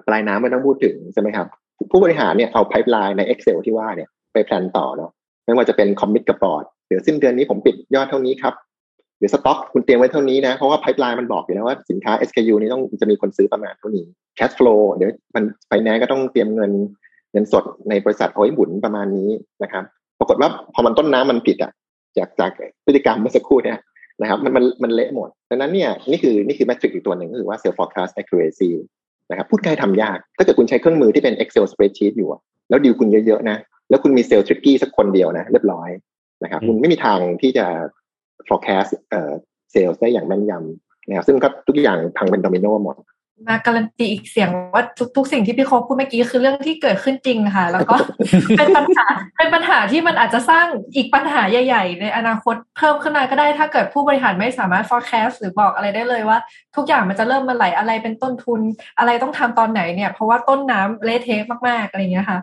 ปลายน้ำไม่ต้องพูดถึงใช่ไหมครับ ผู้บริหารเนี่ยเอาไพ p e ไลน์ใน Excel ที่ว่าเนี่ยไป plan ต่อเนาะไม่ว่าจะเป็น commit กับบอร์ดเดี๋ยวสิ้นเดือนนี้ผมปิดยอดเท่านี้ครับเดี๋ยวสต็อกคุณเตรียมไว้เท่านี้นะ เพราะว่าไพ p e ไลน์มันบอกอยู่แล้วว่าสินค้า SKU นี้ต้องจะมีคนซื้อประมาณเท่านี้ cash flow เดี๋ยวมันไฟแนนซ์ก็ต้องเตรียมเงินเงินสดในบริษัทเอาไว้หมุนประมาณนี้นะครับ ปรากฏว่าพอมันต้นน้ำมันผิดอะจากจากพฤติกรรมเมื่อสักครู่เนี่ยนะครับมันมันมันเละหมดดังนั้นเนี่ยนี่คือนี่คือ metric อีกตัวหนึ่งก็คือว่า sales forecast accuracy นะครับพูดง่ายทำยาก ถ้าเกิดคุณใช้เครื่องมือที่เป็น Excel spreadsheet อยู่ แล้วดีลคุณเยอะๆนะ แล้วคุณมีเซลส์ tricky สักคนเดียวนะ เรียบร้อยนะครับคุณไม่มีทางที่จะ forecast เอ่อเซลล์ได้อย่างแม่นยำนะครับซึ่งก็ทุกอย่างพังเป็นโดมิโนหมด มาการันตีอีกเสียงว่าทุกๆสิ่งที่พี่โคพูดเมื่อกี้คือเรื่องที่เกิดขึ้นจริงค่ะ แล้วก็เป็นปัญหาเป็นปัญหาที่มันอาจจะสร้างอีกปัญหาใหญ่ ๆ ในอนาคตเพิ่มขึ้นมาก็ได้ถ้าเกิดผู้บริหารไม่สามารถ forecast หรือบอกอะไรได้เลยว่า ทุกอย่างมันจะเริ่มมาไหลอะไรเป็นต้นทุนอะไรต้องทำตอนไหนเนี่ย เพราะว่าต้นน้ำเละเทะมากๆอะไรเงี้ยค่ะ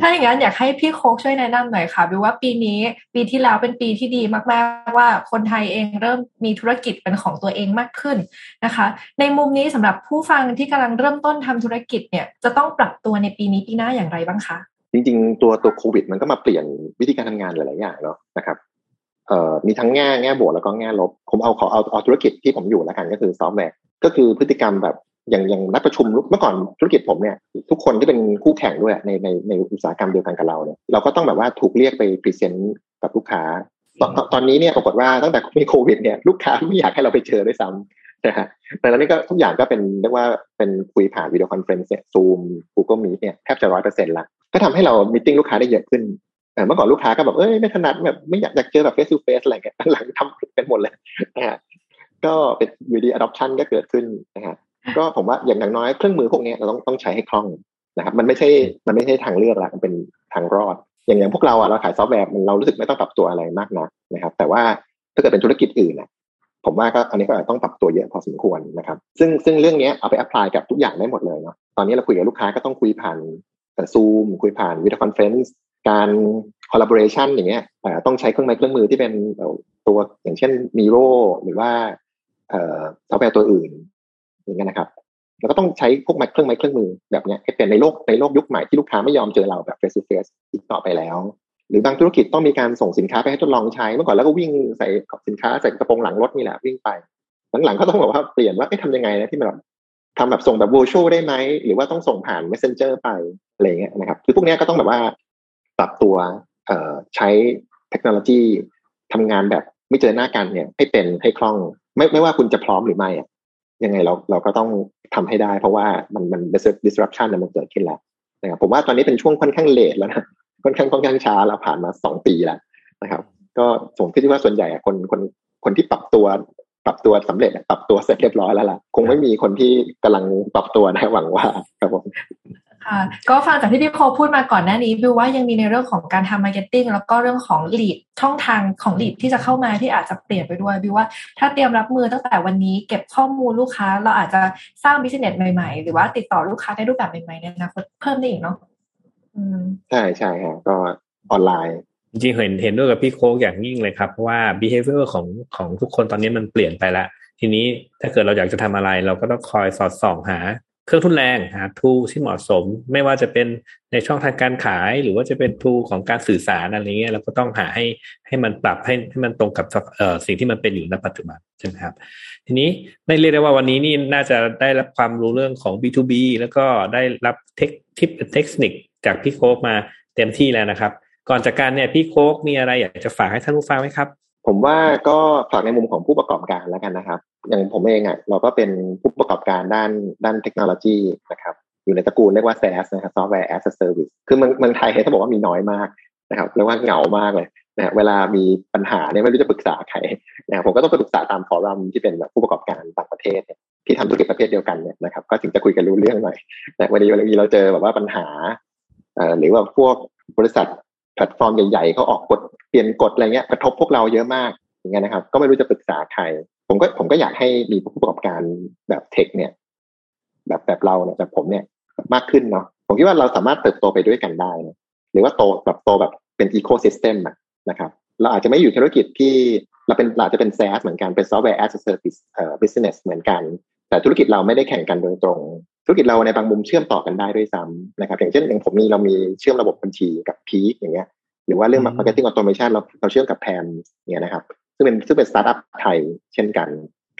ถ้าอย่างนั้นอยากให้พี่โคกช่วยแนะนำหน่อยค่ะดูว่าปีนี้ปีที่แล้วเป็นปีที่ดีมากๆ ว่าคนไทยเองเริ่มมีธุรกิจเป็นของตัวเองมากขึ้นนะคะ ในมุมนี้สำหรับผู้ฟังที่กำลังเริ่มต้นทำธุรกิจเนี่ยจะต้องปรับตัวในปีนี้ปีหน้าอย่างไรบ้างคะจริงๆ ตัวตัวโควิด มันก็มาเปลี่ยนวิธีการทำงานหลายๆอย่างเนาะนะครับเอ่อมีทั้งแง่แง่บวกแล้วก็แง่ลบ ผมเอาขอเอาเอาธุรกิจที่ผมอยู่แล้วกันก็คือซอฟต์แวร์ก็คือพฤติกรรมแบบอย่างอย่างนักประชุมเมื่อก่อนธุรกิจผมเนี่ยทุกคนที่เป็นคู่แข่งด้วยในในในอุตสาหกรรมเดียวกันกับเราเนี่ยเราก็ต้องแบบว่าถูกเรียกไป present กับลูกค้าตอนตอนนี้เนี่ยปรากฏว่าตั้งแต่มีโควิดเนี่ยลูกค้าไม่อยากให้เราไปเจอด้วยซ้ำ นะฮะแต่แล้วนี่ก็ทุกอย่างก็เป็นเรียกว่าเป็นคุยผ่าน video conference เนี่ย Zoom Google Meet เนี่ยแทบจะร้อยเปอร์เซ็นต์ละก็ทำให้เรา meeting ลูกค้าได้เยอะขึ้นเมื่อก่อนลูกค้าก็แบบเอ้ยไม่ถนัดแบบไม่อยากอยากเจอแบบเฟส e ูเฟสอะไรเงี้ยหลังทำเป็นหมดเลยนะฮะก็เป็นวิดีโอ adoption ก็เกิดขึ้นนะฮะก็ผมว่าอย่างน้อยเครื่องมือพวกนี้เราต้องต้องใช้ให้คล่องนะครับมันไม่ใช่มันไม่ใช่ทางเลือกละมันเป็นทางรอด อย่างอย่างพวกเราอะเราขายซอฟต์แวร์มันเรารู้สึกไม่ต้องปรับตัวอะไรมากนักนะครับ แต่ว่าถ้าเกิดเป็นธุรกิจอื่นอะ ผมว่าก็อันนี้ก็อาจต้องปรับตัวเยอะพอสมควรนะครับ ซึ่งซึ่งเรื่องนี้เอาไป apply กับทุกอย่างได้หมดเลยเนาะตอนนี้เราคุยกับลูกค้าก็ต้องคุยผ่านซูมคุยผ่าน video conference การ collaboration อย่างเงี้ยต้องใช้เครื่องไม้เครื่องมือที่เป็นตัวอย่างเช่นมีโรหรือว่าซอฟต์แวร์ตัวอื่นอย่างเงี้ยนะครับแล้วก็ต้องใช้พวกเครื่องไม้เครื่องมือแบบนี้ให้เป็นในโลกในโลกยุคใหม่ที่ลูกค้าไม่ยอมเจอเราแบบ face to face อีกต่อไปแล้ว หรือบางธุรกิจต้องมีการส่งสินค้าไปให้ทดลองใช้เมื่อก่อนแล้วก็วิ่งใส่สินค้าใส่กระโปรงหลังรถนี่แหละวิ่งไป หลังๆก็ต้องแบบว่าเปลี่ยนว่าทำยังไงนะที่มันทำแบบส่งแบบ virtual ได้ไหมหรือว่าต้องส่งผ่าน messenger ไปอะไรเงี้ยนะครับคือพวกนี้ก็ต้องแบบว่าปรับตัวใช้เทคโนโลยีทำงานแบบไม่เจอหน้ากันเนี่ยให้เป็นให้คล่อง ไม่ไม่ว่าคุณจะพร้อมหรือไม่อะยังไงเราเราก็ต้องทำให้ได้ เพราะว่ามันมัน disruption มันเกิดขึ้นแล้วนะครับผมว่าตอนนี้เป็นช่วงค่อนข้างเลทแล้วนะ ค่อนข้างค่อนข้างช้าเราผ่านมาสองปีแล้วนะครับ ก็สมที่ว่าส่วนใหญ่คนคนคนที่ปรับตัวปรับตัวสำเร็จปรับตัวเสร็จเรียบร้อยแล้วล่ะ คงไม่มีคนที่กำลังปรับตัวนะหวังว่าครับผมค่ะก็ฟังจากที่พี่โคพูดมาก่อนหน้านี้ดูว่ายังมีในเรื่องของการทำ marketing แล้วก็เรื่องของ lead ช่องทางของ lead ที่จะเข้ามาที่อาจจะเปลี่ยนไปด้วยวิวว่าถ้าเตรียมรับมือตั้งแต่วันนี้เก็บข้อมูลลูกค้า เราอาจจะสร้าง business ใหม่ๆ หรือว่าติดต่อลูกค้าได้รูปแบบใหม่ๆในอนาคตเพิ่มได้อีกเนาะ ใช่ใช่ครับก็ออนไลน์จริงๆเห็นเห็นด้วยกับพี่โค้กอย่างยิ่งเลยครับเพราะว่า behavior ของของทุกคนตอนนี้มันเปลี่ยนไปแล้ว ทีนี้ถ้าเกิดเราอยากจะทำอะไร เราก็ต้องคอยสอดส่องหา เครื่องทุนแรงหาทูที่เหมาะสม ไม่ว่าจะเป็นในช่องทางการขาย หรือว่าจะเป็นทูของการสื่อสารอะไรเงี้ยเราก็ต้องหาให้ให้มันปรับให้ให้มันตรงกับเอ่อสิ่งที่มันเป็นอยู่ในปัจจุบันใช่ไหมครับ ทีนี้ได้เรียกได้ว่าวันนี้นี่น่าจะได้รับความรู้เรื่องของ B2B แล้วก็ได้รับเทคทิปเทคนิค จากพี่โคกมาเต็มที่แล้วนะครับ ก่อนจากการเนี่ยพี่โคกมีอะไรอยากจะฝากให้ท่านผู้ฟังไหมครับ ผมว่าก็ฝากในมุมของผู้ประกอบการแล้วกันนะครับ อย่างผมเองอะเราก็เป็นผู้ประกอบการด้านด้านเทคโนโลยีนะครับอยู่ในตระกูลเรียกว่า SaaS นะครับ Software as a Service คือเมืองเมืองไทยต้องบอกว่ามีน้อยมากนะครับเรียกว่าเหงามากเลยนะเวลามีปัญหาเนี่ยไม่รู้จะปรึกษาใครนะผมก็ต้องไปปรึกษาตามฟอรัมที่เป็นแบบผู้ประกอบการต่างประเทศเนี่ยที่ทำธุรกิจประเภทเดียวกันเนี่ยนะครับก็ถึงจะคุยกันรู้เรื่องหน่อยนะวันนี้วันนี้เราเจอแบบว่าปัญหา หรือว่าพวกบริษัทแพลตฟอร์มใหญ่ๆเขาออกกฎเปลี่ยนกฎอะไรเงี้ยกระทบพวกเราเยอะมากอย่างเงี้ยนะครับ ก็ไม่รู้จะปรึกษาใครผมก็ผมก็อยากให้มีผู้ประกอบการแบบ tech เนี่ยแบบแบบเราเนี่ยแบบผมเนี่ยมากขึ้นเนาะผมคิดว่าเราสามารถเติบโตไปด้วยกันได้นะหรือว่าโตแบบโตแบบเป็น ecosystem นะครับเราอาจจะไม่อยู่ธุรกิจที่เราเป็นเราจะเป็น SaaS เหมือนกันเป็น software as a service เอ่อ business เหมือนกัน แต่ธุรกิจเราไม่ได้แข่งกันโดยตรง ธุรกิจเราในบางมุมเชื่อมต่อกันได้ด้วยซ้ำนะครับ อย่างเช่นอย่างผมมีเรามีเชื่อมระบบบัญชีกับ PEAK อย่างเงี้ยหรือว่าเรื่อง marketing automation เราเราเชื่อมกับ PAM เนี่ยนะครับ ซึ่งเป็นซึ่งเป็นสตาร์ทอัพไทยเช่นกัน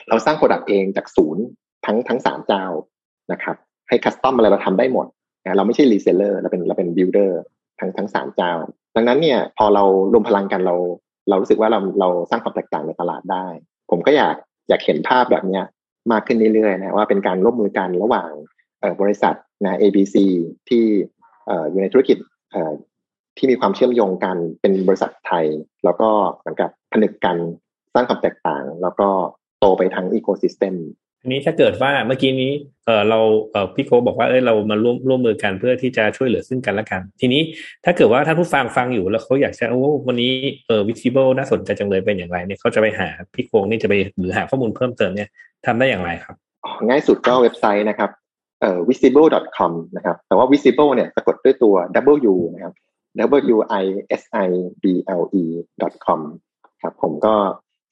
เราสร้าง product เองจากศูนย์ทั้งทั้งสามเจ้านะครับ ให้ custom อะไรเราทำได้หมดนะเราไม่ใช่ reseller เราเป็นเราเป็น builder ทั้งทั้งสามเจ้า ดังนั้นเนี่ยพอเรารวมพลังกันเรา เรารู้สึกว่าเราเราสร้างความแตกต่างในตลาดได้ ผมก็อยากอยากเห็นภาพแบบเนี้ยมากขึ้นเรื่อยๆนะว่าเป็นการร่วมมือกันระหว่าง บริษัทนะ ABC ที่อยู่ในธุรกิจที่มีความเชื่อมโยงกันเป็นบริษัทไทย แล้วก็เหมือนกับผนึกกันสร้างความแตกต่าง แล้วก็โตไปทั้งอีโคซิสเต็มทีนี้ถ้าเกิดว่าเมื่อกี้นี้เออเราเออพี่โคบอกว่าเอ้ยเรามาร่วมร่วมมือกันเพื่อที่จะช่วยเหลือซึ่งกันและกัน ทีนี้ถ้าเกิดว่าท่านผู้ฟังฟังอยู่แล้วเขาอยากจะโอ้วันนี้เออ Wisible น่าสนใจจังเลยเป็นอย่างไรเนี่ยเขาจะไปหาพี่โคนี่จะไปหรือหาข้อมูลเพิ่มเติมเนี่ยทำได้อย่างไรครับ ง่ายสุดก็เว็บไซต์นะครับเอ่อ wisible.com นะครับ แต่ว่า visible เนี่ยสะกดด้วยตัว w นะครับ w i s i b l e com ครับ ผมก็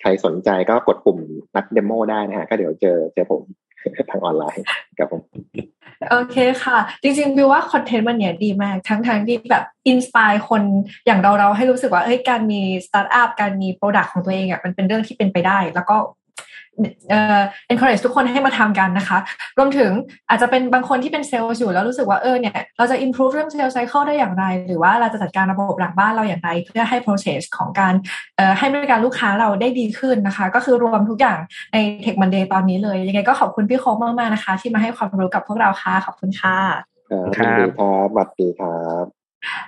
ใครสนใจก็กดปุ่มนัด demo ได้นะฮะ ก็เดี๋ยวเจอเจอผมทางออนไลน์ครับผมโอเคค่ะ จริงๆวิวว่าคอนเทนต์มันเนี่ยดีมาก ทั้งทางที่แบบ inspire คนอย่างเราเราให้รู้สึกว่าเฮ้ยการมีสตาร์ทอัพการมี product ของตัวเองอะมันเป็นเรื่องที่เป็นไปได้ แล้วก็ encourage ทุกคนให้มาทำกันนะคะ รวมถึงอาจจะเป็นบางคนที่เป็นเซลล์อยู่แล้วรู้สึกว่าเออเนี่ยเราจะ improve เรื่อง sales cycle ได้อย่างไร หรือว่าเราจะจัดการระบบหลังบ้านเราอย่างไร เพื่อให้ process ของการเอ่อให้บริการลูกค้าเราได้ดีขึ้นนะคะ ก็คือรวมทุกอย่างใน Tech Monday ตอนนี้เลย ยังไงก็ขอบคุณพี่โคมมากๆนะคะ ที่มาให้ความรู้กับพวกเราค่ะ ขอบคุณค่ะครับครับสวัสดีครับ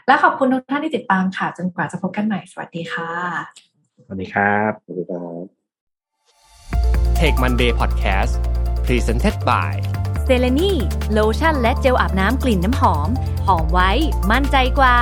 และขอบคุณทุกท่านที่ติดตามค่ะ จนกว่าจะพบกันใหม่ สวัสดีค่ะ สวัสดีครับ สวัสดีครับ Tech Monday Podcast Presented by เซเลนีโลชั่นและเจลอาบน้ำกลิ่นน้ำหอม หอมไว้ มั่นใจกว่า